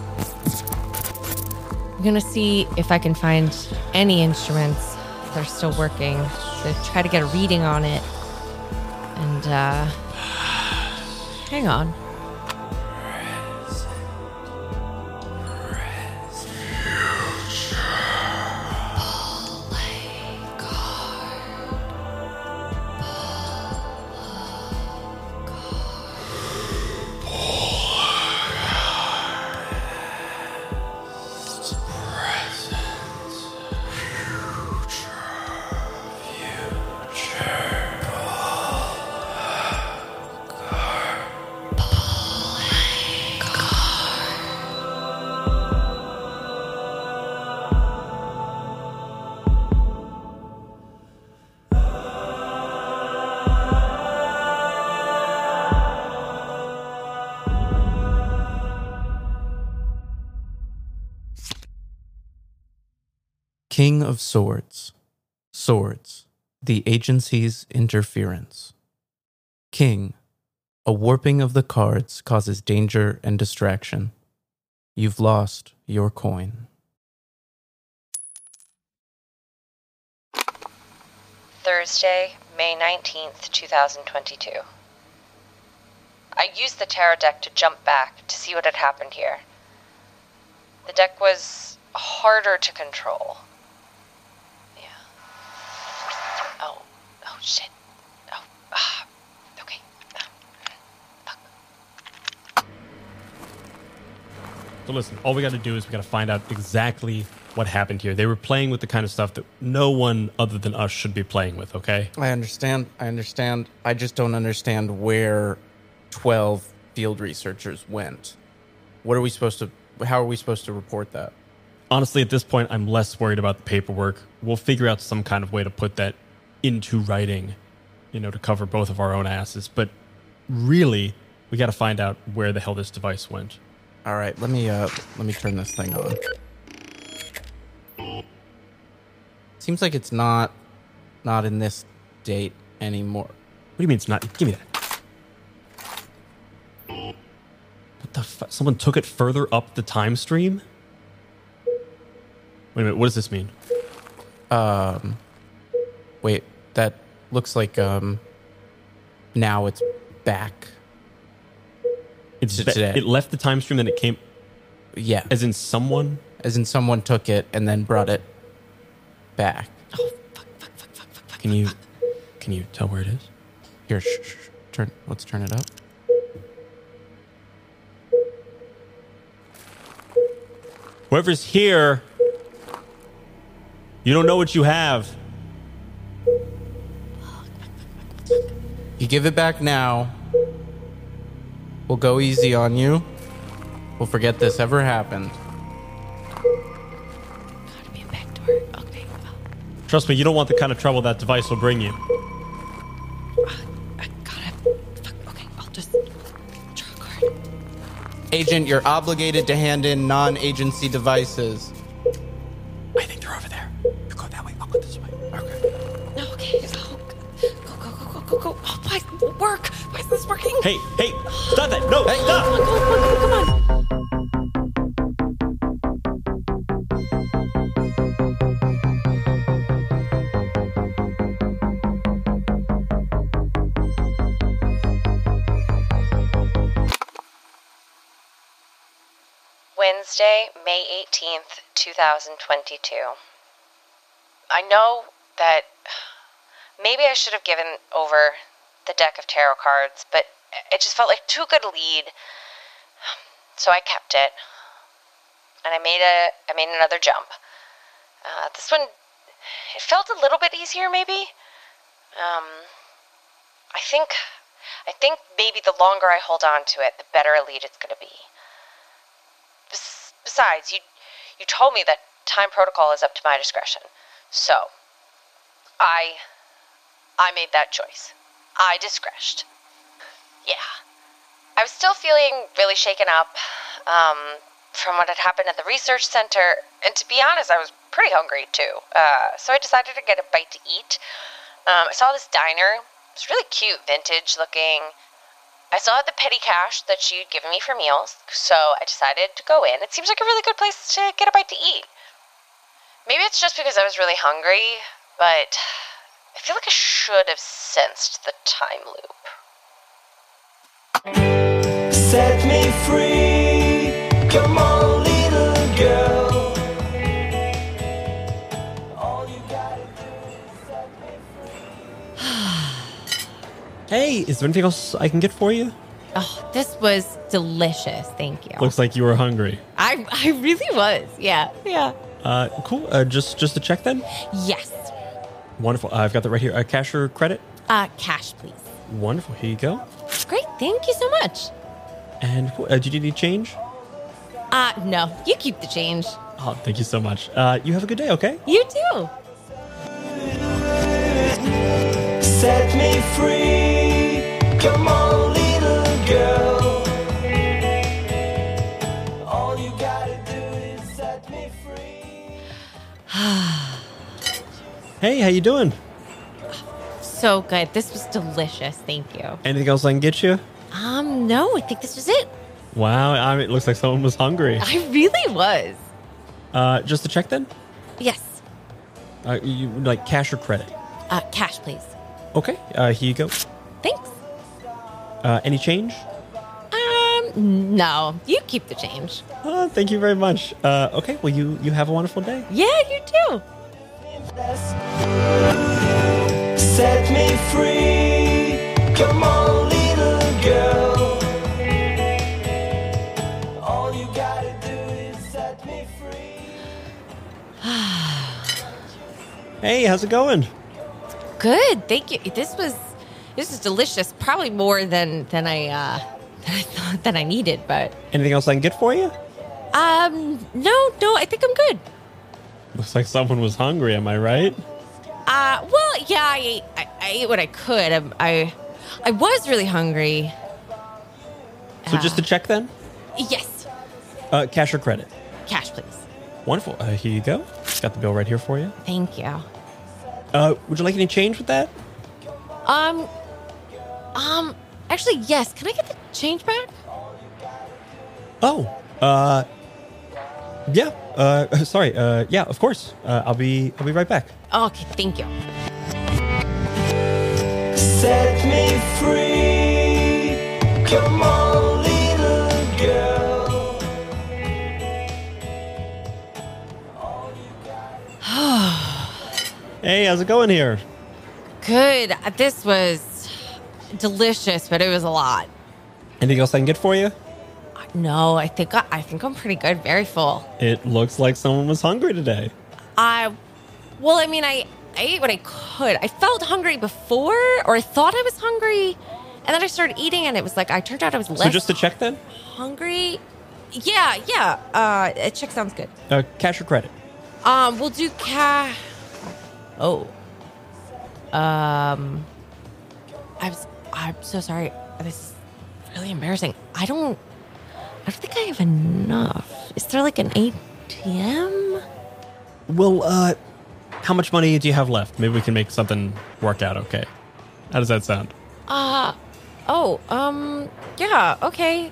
I'm gonna see if I can find any instruments that are still working to try to get a reading on it. And uh hang on. Of Swords. Swords. The agency's interference. King. A warping of the cards causes danger and distraction. You've lost your coin. Thursday, May 19th, 2022. I used the tarot deck to jump back to see what had happened here. The deck was harder to control. Yeah. Oh, oh shit. Oh, ah, okay. So listen, all we got to do is we got to find out exactly what happened here. They were playing with the kind of stuff that no one other than us should be playing with. Okay. I understand. I understand. I just don't understand where 12 field researchers went. What are we supposed to, how are we supposed to report that? Honestly, at this point, I'm less worried about the paperwork. We'll figure out some kind of way to put that into writing, you know, to cover both of our own asses. But really, we got to find out where the hell this device went. All right, let me uh let me turn this thing on. Seems like it's not not in this date anymore. What do you mean it's not? Give me that. What the fuck? Someone took it further up the time stream? Wait a minute, what does this mean? Um wait, that looks like um now it's back. It's To ba- today. It left the time stream, then it came, Yeah. as in someone. As in someone took it and then brought it back. Can you, can you tell where it is? Here, shh, shh, shh. turn let's turn it up. Whoever's here, you don't know what you have. You give it back now. We'll go easy on you. We'll forget this ever happened. Gotta be a back door. Okay. Oh, Trust me, you don't want the kind of trouble that device will bring you. Uh, I gotta. Fuck. Okay. I'll just draw a card. Agent, you're obligated to hand in non-agency devices. I think they're over there. You go that way, I'll go this way. Okay. No. Okay. Oh, go go go go go go. Oh, why won't work? Why is this working? Hey, hey, stop that! No, Hey. stop! Come on, come on, come on, come on. Wednesday, May 18th, 2022. I know that maybe I should have given over the deck of tarot cards, but it just felt like too good a lead. So I kept it. And I made a I made another jump. Uh, this one it felt a little bit easier maybe. Um I think I think maybe the longer I hold on to it, the better a lead it's going to be. Bes- besides, you you told me that time protocol is up to my discretion. So, I I made that choice. I discretioned. Yeah. I was still feeling really shaken up um, from what had happened at the research center, and to be honest, I was pretty hungry too. Uh, so I decided to get a bite to eat. Um, I saw this diner. It's really cute, vintage looking. I still had the petty cash that she'd given me for meals, so I decided to go in. It seems like a really good place to get a bite to eat. Maybe it's just because I was really hungry, but I feel like I should have sensed the time loop. Set me free. Come on, little girl. All you gotta do is set me free. Hey, is there anything else I can get for you? Oh, this was delicious. Thank you. Looks like you were hungry. I I really was. Yeah. Yeah. Uh, cool. Uh, just just to check then. Yes. Wonderful. Uh, I've got that right here. Uh, cash or credit? Uh, cash, please. Wonderful. Here you go. Great. Thank you so much. And cool. uh, do you need change? Uh, no, you keep the change. Oh, thank you so much. Uh, you have a good day. Okay. You too. Set me free. Come on, Hey, how you doing? So good. This was delicious. Thank you. Anything else I can get you? Um, no, I think this was it. Wow, I mean, it looks like someone was hungry. I really was. Uh, just to check then? Yes. Uh, you like cash or credit? Uh, cash, please. Okay, uh, here you go. Thanks. Uh, any change? Um, no. You keep the change. Uh, thank you very much. Uh, okay, well, you you have a wonderful day. Yeah, you too. Set me free. Come on, little girl. All you gotta do is set me free. Hey, how's it going? Good. Thank you. This was this is delicious. Probably more than than I uh than I thought that I needed, but Anything else I can get for you? um no, no, I think I'm good. Looks like someone was hungry. Am I right? Uh well, yeah, I ate I, I ate what I could. I, I I was really hungry. So just to check then, Yes. uh, cash or credit? Cash, please. Wonderful. Uh, here you go. Got the bill right here for you. Thank you. Uh, would you like any change with that? Um um actually yes, can I get the change back? Oh, uh, yeah. Uh, sorry. Uh, yeah, of course. Uh, I'll be I'll be right back. Okay, thank you. Set me free. Come on, little girl. Hey, how's it going here? Good. Uh, This was delicious, but it was a lot. Anything else I can get for you? No, I think I, I think I'm pretty good. Very full. It looks like someone was hungry today. I, well, I mean, I, I ate what I could. I felt hungry before, or I thought I was hungry, and then I started eating, and it was like I turned out I was less So just to check then, hungry. Yeah, yeah. Uh, a check sounds good. uh, cash or credit? Um, we'll do cash. Oh. Um. I was. I'm so sorry. This is really embarrassing. I don't. I don't think I have enough. Is there like an ATM? Well, uh, how much money do you have left? Maybe we can make something work out okay. How does that sound? Uh. Oh. Um. Yeah. Okay.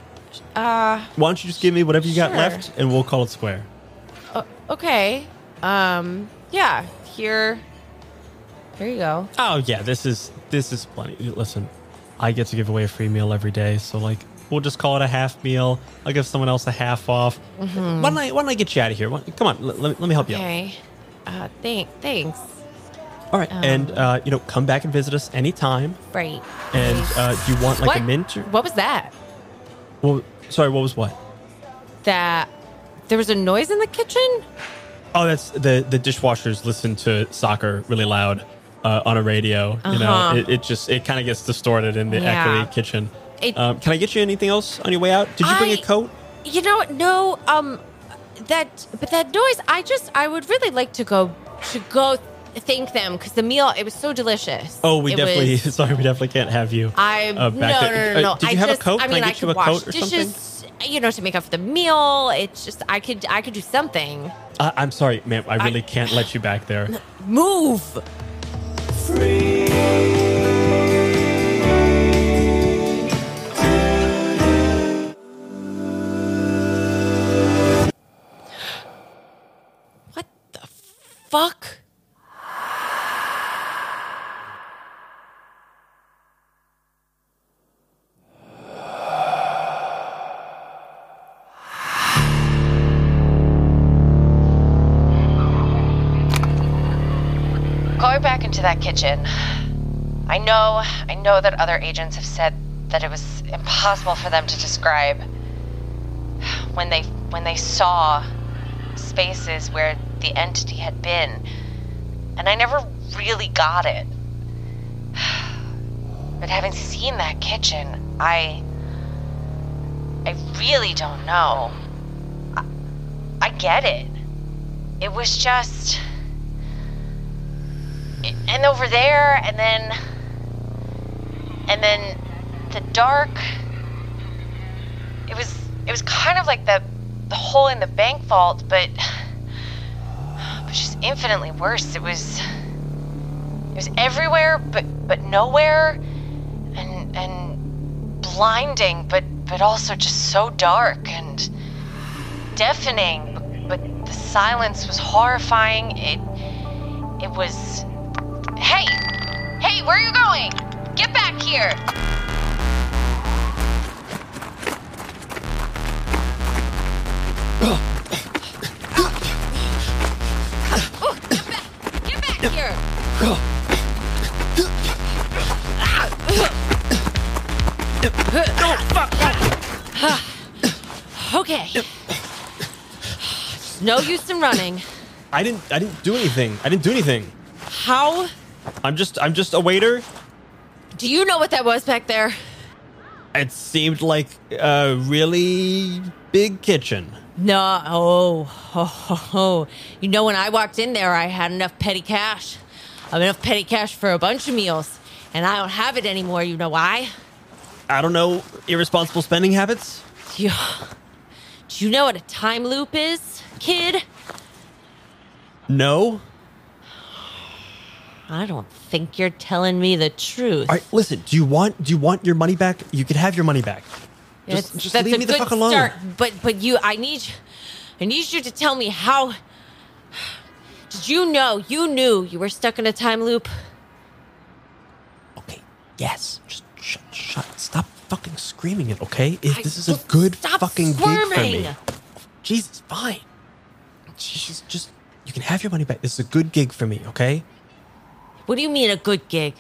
Uh. Why don't you just give me whatever you got left, and we'll call it square. uh, Okay. Um. Yeah. Here. Here you go. Oh yeah, this is this is plenty. Listen, I get to give away a free meal every day, so like we'll just call it a half meal. I'll give someone else a half off. Mhm. Why don't I why don't I get you out of here? Why- Come on, let, let me, let me help you out. Okay. Uh. Thank. Thanks. All right, and Um, uh, you know, come back and visit us anytime. Right. And uh, do you want like what? a mint? Or, What was that? well, sorry, what was what? That there was a noise in the kitchen. Oh, that's the the dishwashers listen to soccer really loud uh, on a radio. You know, Uh-huh. it, it just it kind of gets distorted in the Yeah. echoey kitchen. It- um, can I get you anything else on your way out? Did you bring a coat? You know, no. Um, that but that noise. I just I would really like to go to go thank them because the meal it was so delicious. Oh, we It definitely. was- sorry, we definitely can't have you. I uh, no, back no there. no no Uh, did you I have just, a coat? I Can mean, I I get you could a wash coat or something? dishes. You know, to make up for the meal. It's just I could I could do something. Uh, I'm sorry, ma'am. I really can't let you back there. Move. What fuck? Going back into that kitchen, I know, I know that other agents have said that it was impossible for them to describe when they when they saw spaces where the entity had been, and I never really got it. But having seen that kitchen, I I really don't know. I, I get it. It was just and over there and then and then the dark it was it was kind of like the the hole in the bank vault but but just infinitely worse it was It was everywhere, but but nowhere, and and blinding, but but also just so dark and deafening. But the silence was horrifying. It it was. Hey, hey, where are you going? Get back here! Oh, here! Okay. It's no use in running. I didn't. I didn't do anything. I didn't do anything. How I'm just. I'm just a waiter. do you know what that was back there? It seemed like a really big kitchen. No. Oh, oh, oh, oh. You know, when I walked in there, I had enough petty cash. I have enough petty cash for a bunch of meals, and I don't have it anymore. You know why? I don't know. Irresponsible spending habits. Yeah. Do you know what a time loop is, kid? No. I don't think you're telling me the truth. All right. Listen. Do you want? Do you want your money back? You could have your money back. Just, It's- just leave me the fuck alone. Start, but but you, I need, I need you to tell me how. Did you know you knew you were stuck in a time loop? Okay. Yes. Just shut. Shut. Stop fucking screaming it. Okay. If I- this is a good fucking gig for me. Jesus. Fine. Jesus. Just. You can have your money back. This is a good gig for me. Okay. What do you mean a good gig?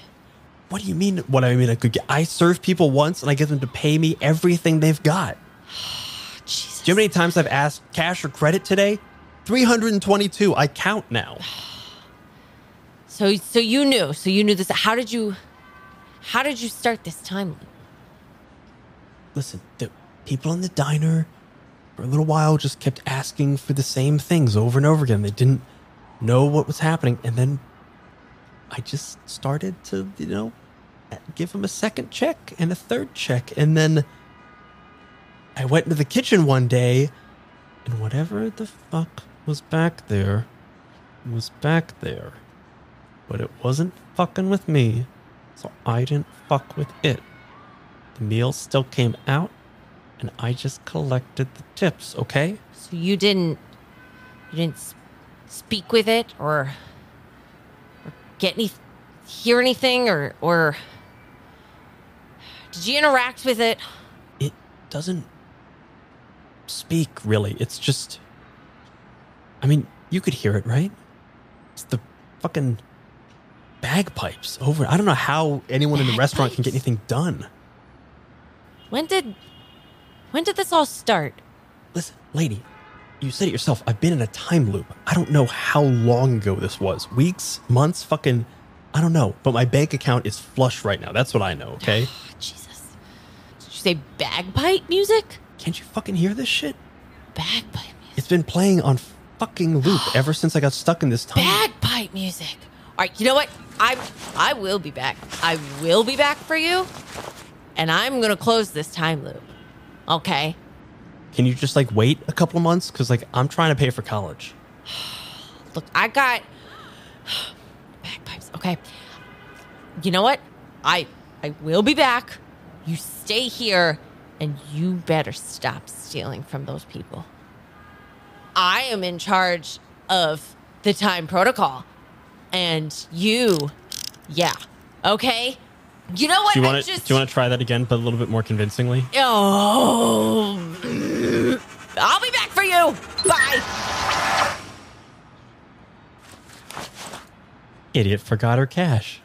What do you mean? What I mean? A good gig? I serve people once, and I get them to pay me everything they've got. Jesus. Do you know how many times I've asked cash or credit today? 322. I count now. So so you knew. So you knew this. How did you? How did you start this time loop? Listen, the people in the diner for a little while just kept asking for the same things over and over again. They didn't know what was happening. And then I just started to, you know, give them a second check and a third check. And then I went into the kitchen one day and whatever the fuck was back there was back there. But it wasn't fucking with me. So I didn't fuck with it. The meal still came out, and I just collected the tips, okay? So you didn't. You didn't speak with it or, or get any, hear anything or or. Did you interact with it? It doesn't speak, really. It's just. I mean, you could hear it, right? It's the fucking bagpipes over. I don't know how anyone in the restaurant can get anything done. When did. When did this all start? Listen, lady, you said it yourself. I've been in a time loop. I don't know how long ago this was. Weeks, months, fucking. I don't know. But my bank account is flush right now. That's what I know, okay? Jesus. Did you say bagpipe music? Can't you fucking hear this shit? Bagpipe music. It's been playing on fucking loop ever since I got stuck in this time. Bagpipe music. All right, you know what? I I will be back. I will be back for you, and I'm gonna close this time loop. Okay. Can you just like wait a couple months? Because like I'm trying to pay for college. Look, I got bagpipes. Okay. You know what? I I will be back. You stay here, and you better stop stealing from those people. I am in charge of the time protocol, and you, yeah, okay. You know what? Do you I want to? just Do you want to try that again, but a little bit more convincingly? Oh, I'll be back for you. Bye. Idiot forgot her cash.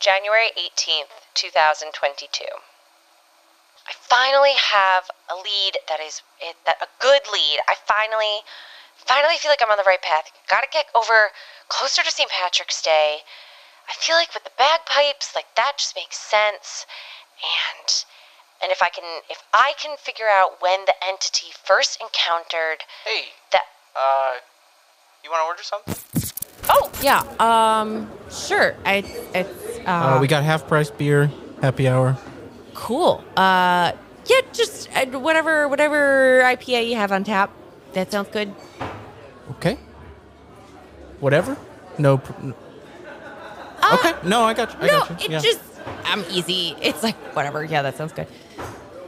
January 18th, 2022. I finally have a lead that is it, that a good lead. I finally finally feel like I'm on the right path. Got to get over closer to St. Patrick's Day. I feel like with the bagpipes, like that just makes sense. And and if I can if I can figure out when the entity first encountered Hey, that uh, you want to order something? Oh yeah. Um. Sure. I. It's. Uh, Uh, we got half price beer, happy hour. Cool. Uh. Yeah. Just uh, whatever. Whatever IPA you have on tap. that sounds good. Okay. Whatever. No. Pr- n- okay. No, I got you. I no, got you. it yeah. just I'm easy. It's like whatever. Yeah, that sounds good.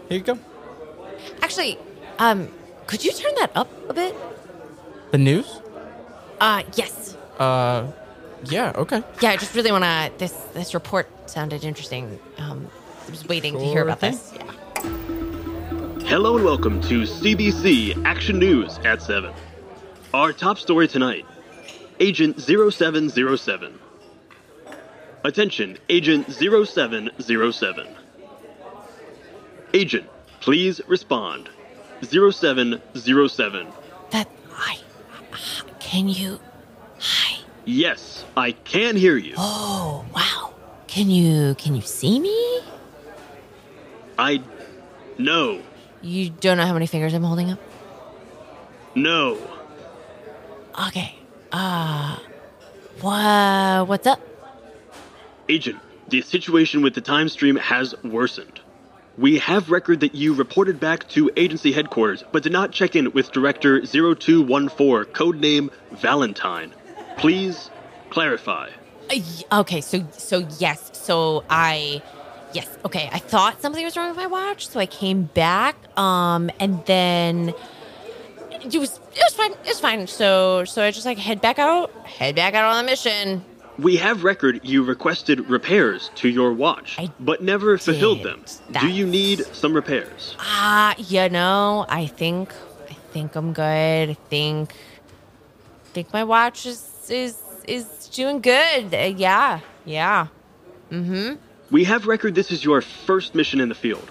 Here you go. Actually, um, could you turn that up a bit? The news. Uh, yes. Uh, yeah. Okay. Yeah, I just really want to. This this report sounded interesting. Um, was waiting to hear about thing. this. Yeah. Hello and welcome to CBC Action News at 7. Our top story tonight Agent 0707. Attention, Agent 0707. Agent, please respond. 0707. That I can you? Hi. Yes, I can hear you. Oh wow! Can you can you see me? I. No, You don't know how many fingers I'm holding up. no. Okay. Uh, what what's up? Agent, the situation with the time stream has worsened. We have record that you reported back to agency headquarters, but did not check in with Director 0214, codename Valentine. Please clarify. Uh, y- okay, so so yes, so I yes, okay. I thought something was wrong with my watch, so I came back um and then it was it was fine. It was fine. So so I just like head back out, head back out on the mission. We have record you requested repairs to your watch, but never fulfilled them. Do you need some repairs? Ah, you know, I think I think I'm good. I think I think my watch is is is doing good. Uh, yeah. Yeah. Mhm. We have record this is your first mission in the field.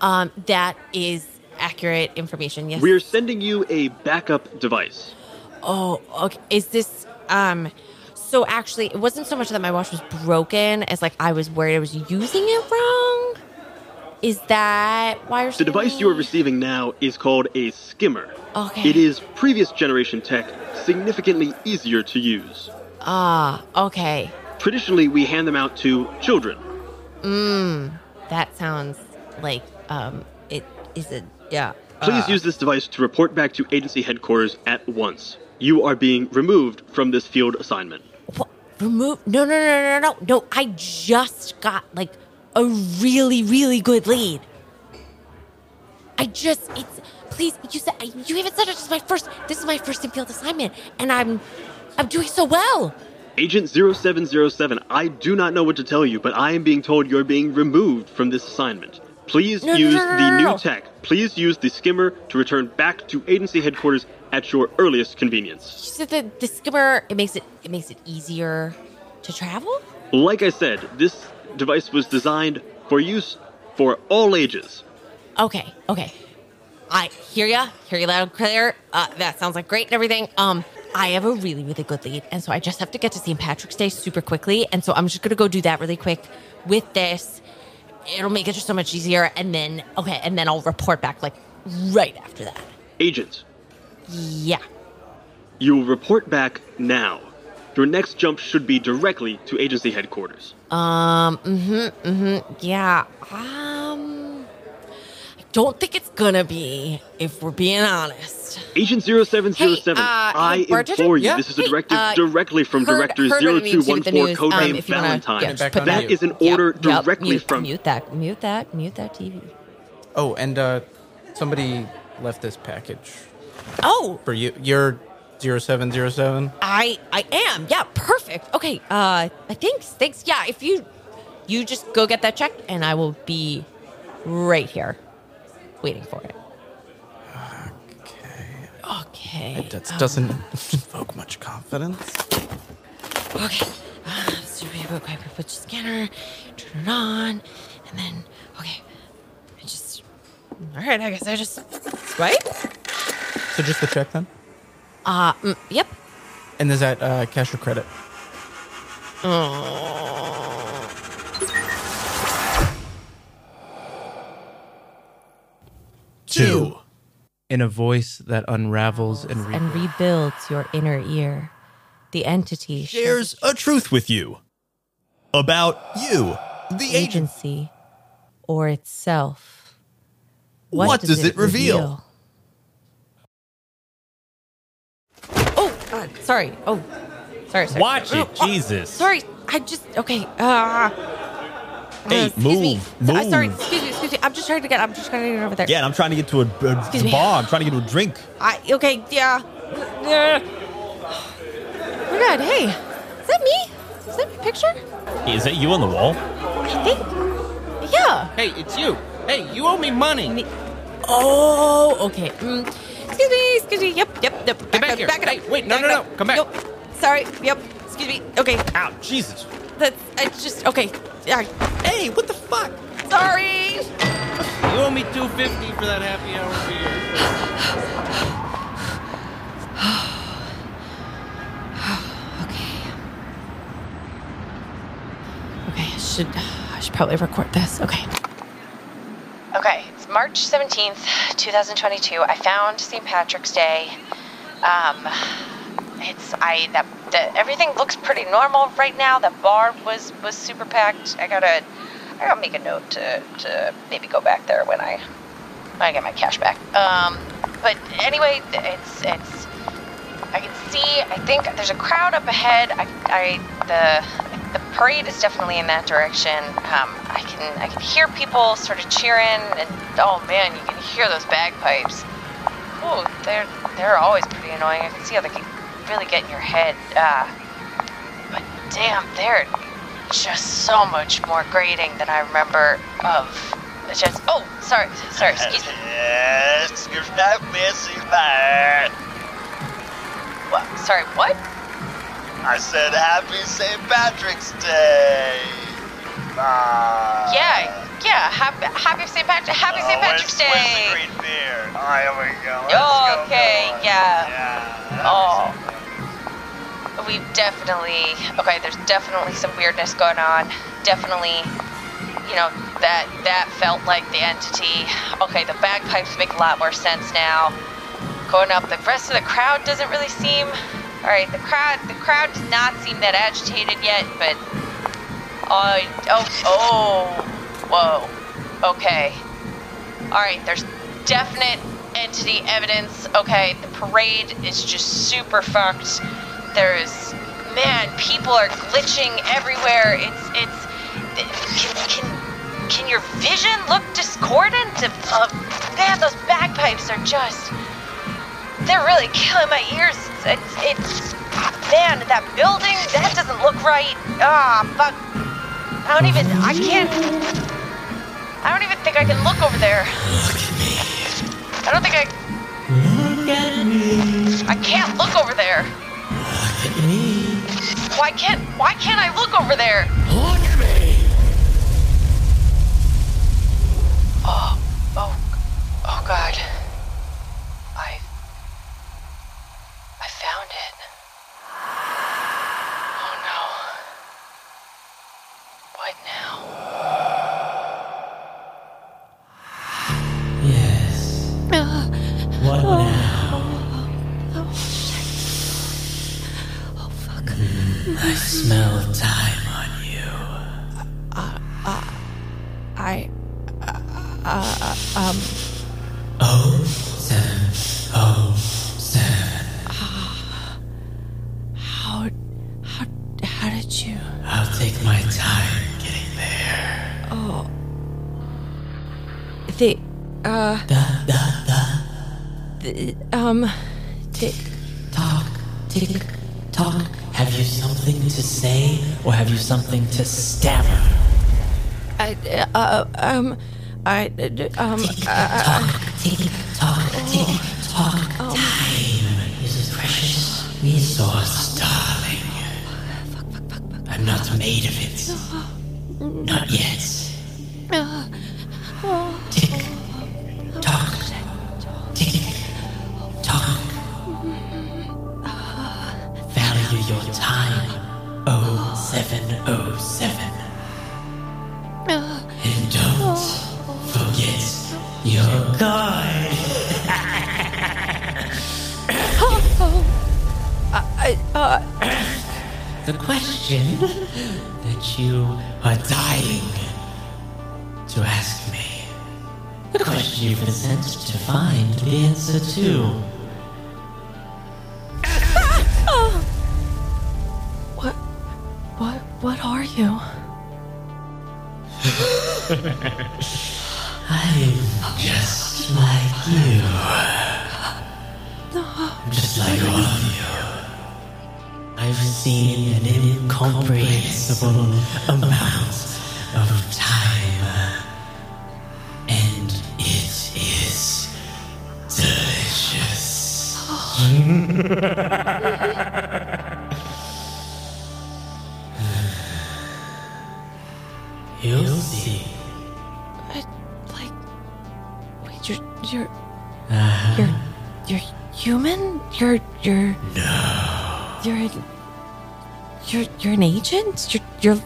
Um that is accurate information. Yes. We are sending you a backup device. Oh, okay. Is this um so actually it wasn't so much that my watch was broken as like I was worried I was using it wrong? Is that why you're The device you are receiving now is called a skimmer. Okay. It is previous generation tech, significantly easier to use. Ah, okay. Traditionally, we hand them out to children. Mmm. That sounds like um it is a yeah. Please uh, use this device to report back to agency headquarters at once. You are being removed from this field assignment. remove no no no no no no I just got like a really really good lead. I just it's please you said you even said it's my first this is my first in field assignment and I'm I'm doing so well. Agent 0707, I do not know what to tell you, but I am being told you're being removed from this assignment. Please No, use no, no, the new tech. Please use the skimmer to return back to agency headquarters at your earliest convenience. You said that the skimmer it makes it it makes it easier to travel? Like I said, this device was designed for use for all ages. Okay, okay. I hear ya, hear you loud and clear. Uh, that sounds like great and everything. Um, I have a really, really good lead, and so I just have to get to St. Patrick's Day super quickly, and so I'm just gonna go do that really quick with this. It'll make it just so much easier, and then okay, and then I'll report back like right after that. Agent, Yeah. you will report back now. Your next jump should be directly to agency headquarters. Um. Mm-hmm. Mm-hmm. Yeah. Um. I don't think it's gonna be, if we're being honest. Agent 0707, Hey, uh, I hey, bartender? implore you, Yeah? this is a Hey, directive uh, directly from heard- Director heard what it means to with the 0214, news. codename Um, if you wanna- Valentine. yeah, just put that that- is an Yep, order yep, directly mute, from. Mute that. Mute that. Mute that TV. Oh, and uh, somebody left this package Oh, for you. You're 0707. I I am. Yeah, perfect. Okay. Uh, thanks. Thanks. Yeah, if you you just go get that check, and I will be right here, waiting for it. Okay. Okay. That um, doesn't evoke much confidence. Okay. Uh, so we okay, we put the scanner, turn it on, and then okay. I just all right. I guess I just swipe. So just the check then? Uh, mm, yep. And is that uh, cash or credit? Two. In a voice that unravels and re- and rebuilds your inner ear. The entity Shares a truth with you about you, the agency or itself. What does it reveal? oh Uh, sorry. Oh, sorry. sorry. Watch it, Oh, Jesus. Sorry. I just okay. Uh, Hey, uh, excuse me. move, Uh, sorry. Excuse me. Excuse me. I'm just trying to get. I'm just trying to get over there. Yeah, and I'm trying to get to a, a, a bar. I'm trying to get to a drink. I okay. Yeah. Yeah. Oh my god. Hey, is that me? Is that my picture? Hey, is that you on the wall? I think. Yeah. Hey, it's you. Hey, you owe me money. Oh, okay. Mm. Excuse me, excuse me. Yep, yep, yep. Back, back up, here. back Hey, up. wait, no, Back no, it no. up. Come back. Nope. Sorry. Yep. Excuse me. Okay. Ow, Jesus. That's it's just okay. Yeah. Hey, what the fuck? Sorry. You owe me two fifty for that happy hour beer. Okay. Okay, I should. I should probably record this. Okay. Okay, it's March 17th, 2022. I found St. Patrick's Day. Um, it's I that, everything looks pretty normal right now. The bar was was super packed. I gotta I gotta make a note to to maybe go back there when I when I get my cash back. Um, but anyway, it's it's I can see. I think there's a crowd up ahead. I, I the the parade is definitely in that direction. Um, I can I can hear people sort of cheering, and oh man, you can hear those bagpipes. Oh, they're they're always pretty annoying. I can see how they can really get in your head. Uh, but damn, they're just so much more grating than I remember of. Just oh, sorry, sorry, excuse me. Yes, you're not missing that. What? Sorry, what? I said Happy St. Patrick's Day. Ah. Yeah, yeah. Happy, happy St. Patrick, Happy St. Oh, Patrick's where's, Day. Where's the green beer? Oh, here we go. Let's Oh, okay, go yeah. Yeah. Oh. We definitely okay. There's definitely some weirdness going on. Definitely, you know that that felt like the entity. Okay, the bagpipes make a lot more sense now. Going up, the rest of the crowd doesn't really seem. All right, the crowd the crowd does not seem that agitated yet, but oh oh oh whoa okay. All right, there's definite entity evidence. Okay, the parade is just super fucked. There's, man, people are glitching everywhere. It's, it's, can, can, can your vision look discordant? Of, man, those bagpipes are just, they're really killing my ears. It's, it's, man, that building, that doesn't look right. Ah, fuck. I don't even, I can't, I don't even think I can look over there. I don't think I. Look at me. I can't look over there. Look at me. Why can't Why can't I look over there? Look at me. Oh, oh, oh God. Something to stammer? I. Uh. Um. I. uh, Um. Tick uh, tock. Tick tock. Tick tock. Time is a precious resource, darling. I'm not made of it. Not yet. the question that you are dying to ask me. The question you've been sent to find the answer to. Oh. What? What? What are you? I'm just like you. No. I'm just like all of you. I've seen an incomprehensible amount of time, and it is delicious. an agent. You're you're.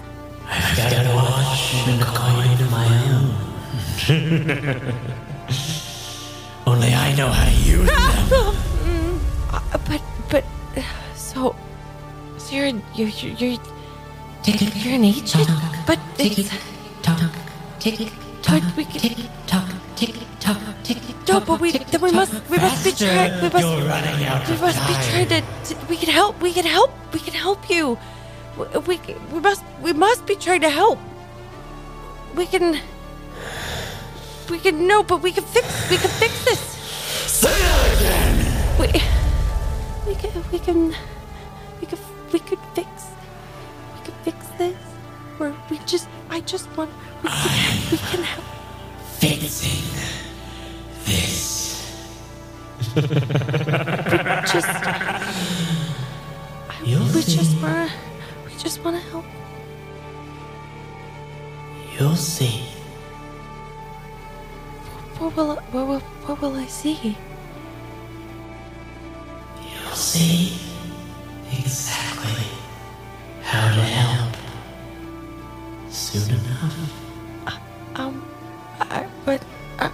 I've got a watch and a coin of my own. Only I know how to use them. Uh, but but so so you're you're you're, you're Tick you're an agent, but it's tock, tick but we can tick tock, tick tock, tick no, but we then we must we must be trying we must You're running out we of must be trying to, to we can help we can help we can help you we, we must we must be trying to help we can we can no but we can fix we can fix this Say it again. we we can we can we can we could fix we could fix this or we just I just want we can, we can help Fixing this. just You'll we just wanna just wanna help You'll see. what will what will what will I see You'll see exactly how to help. Soon enough. Um, I, but I,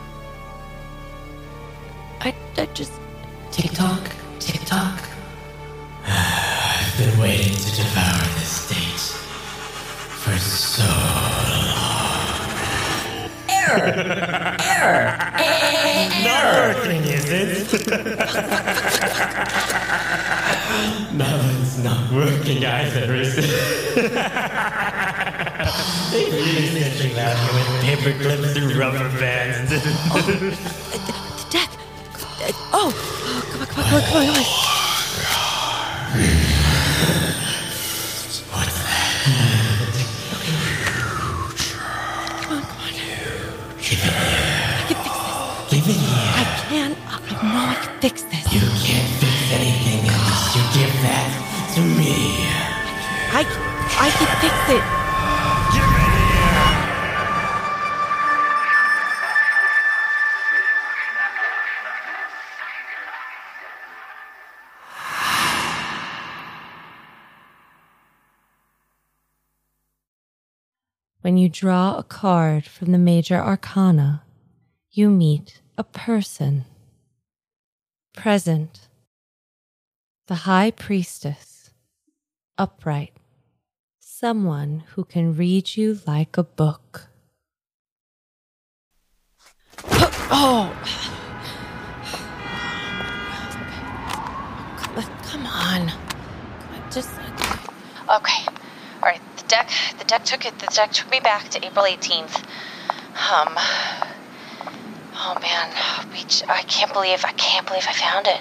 I, I just Tick tock, tick tock. I've been waiting to devour for so long. Error! Error! Nothing is it? Nothing's not working either, is it? they really stitching out here with paper clips and rubber bands. the deck. Oh, oh, come on, come on, come on, come on, come on. Fix this. You can't fix anything unless you give that to me. I, I can fix it. When you draw a card from the major arcana, you meet a person. Present. The High Priestess. Upright. Someone who can read you like a book. Oh! Come on. Just. Okay. All right. The deck. The deck took it. The deck took me back to April 18th. Um. Oh man, we. I can't believe. I can't believe I found it.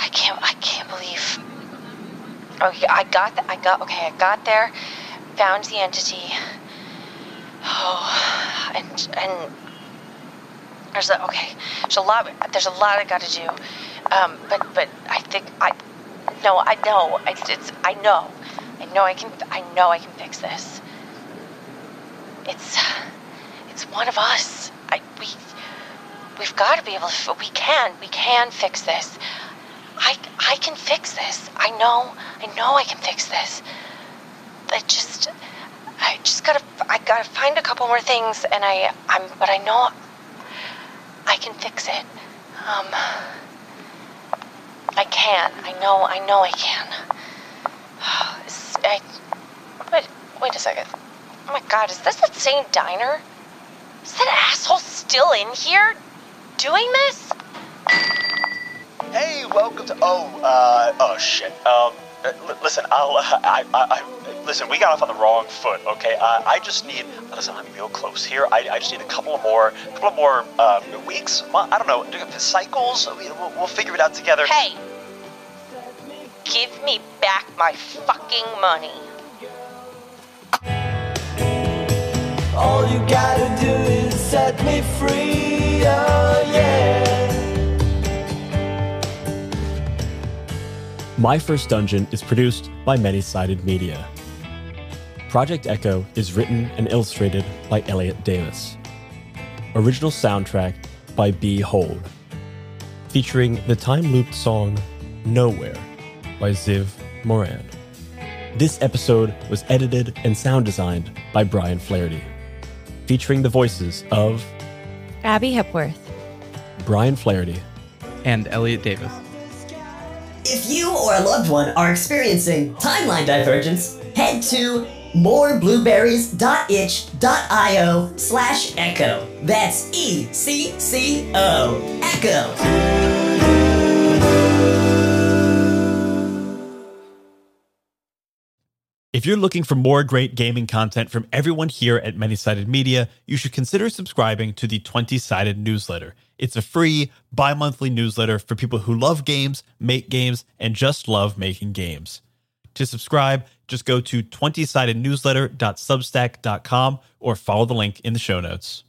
I can't. I can't believe. Oh, I got. The, I got. Okay, I got there. Found the entity. Oh, and and there's a okay. There's a lot. There's a lot I got to do. Um, but but I think I. No, I know. It's, it's I know. I know I can. I know I can fix this. It's. It's one of us. I we. We've got to be able to. We can. We can fix this. I. I can fix this. I know. I know I can fix this. I just. I just gotta. I gotta find a couple more things, and I. I'm. But I know. I can fix it. Um. I can. I know. I know I can. I, wait. Wait a second. Oh my God! Is this that same diner? Is that asshole still in here, doing this? Hey, welcome to. Oh, uh, oh shit. Um, uh, listen, I'll. Uh, I, I, I, listen, we got off on the wrong foot. Okay, uh, I just need. Listen, I'm real close here. I, I just need a couple of more, couple of more uh, weeks. Well, I don't know, cycles. I mean, we'll, we'll figure it out together. Hey, give me back my fucking money. All you gotta do is set me free, My First Dungeon is produced by Many Sided Media. Project ECCO is written and illustrated by Elliot Davis. Original soundtrack by B. Hold. Featuring the time looped song Nowhere by Ziv Moran. This episode was edited and sound designed by Brian Flaherty. Featuring the voices of Abby Hepworth. Brian Flaherty and Elliot Davis. If you or a loved one are experiencing timeline divergence, head to moreblueberries.itch.io slash ecco. That's E-C-C-O. ECCO. If you're looking for more great gaming content from everyone here at Many Sided Media, you should consider subscribing to the 20 Sided newsletter. It's a free, bi monthly newsletter for people who love games, make games, and just love making games. To subscribe, just go to 20sidednewsletter.substack.com or follow the link in the show notes.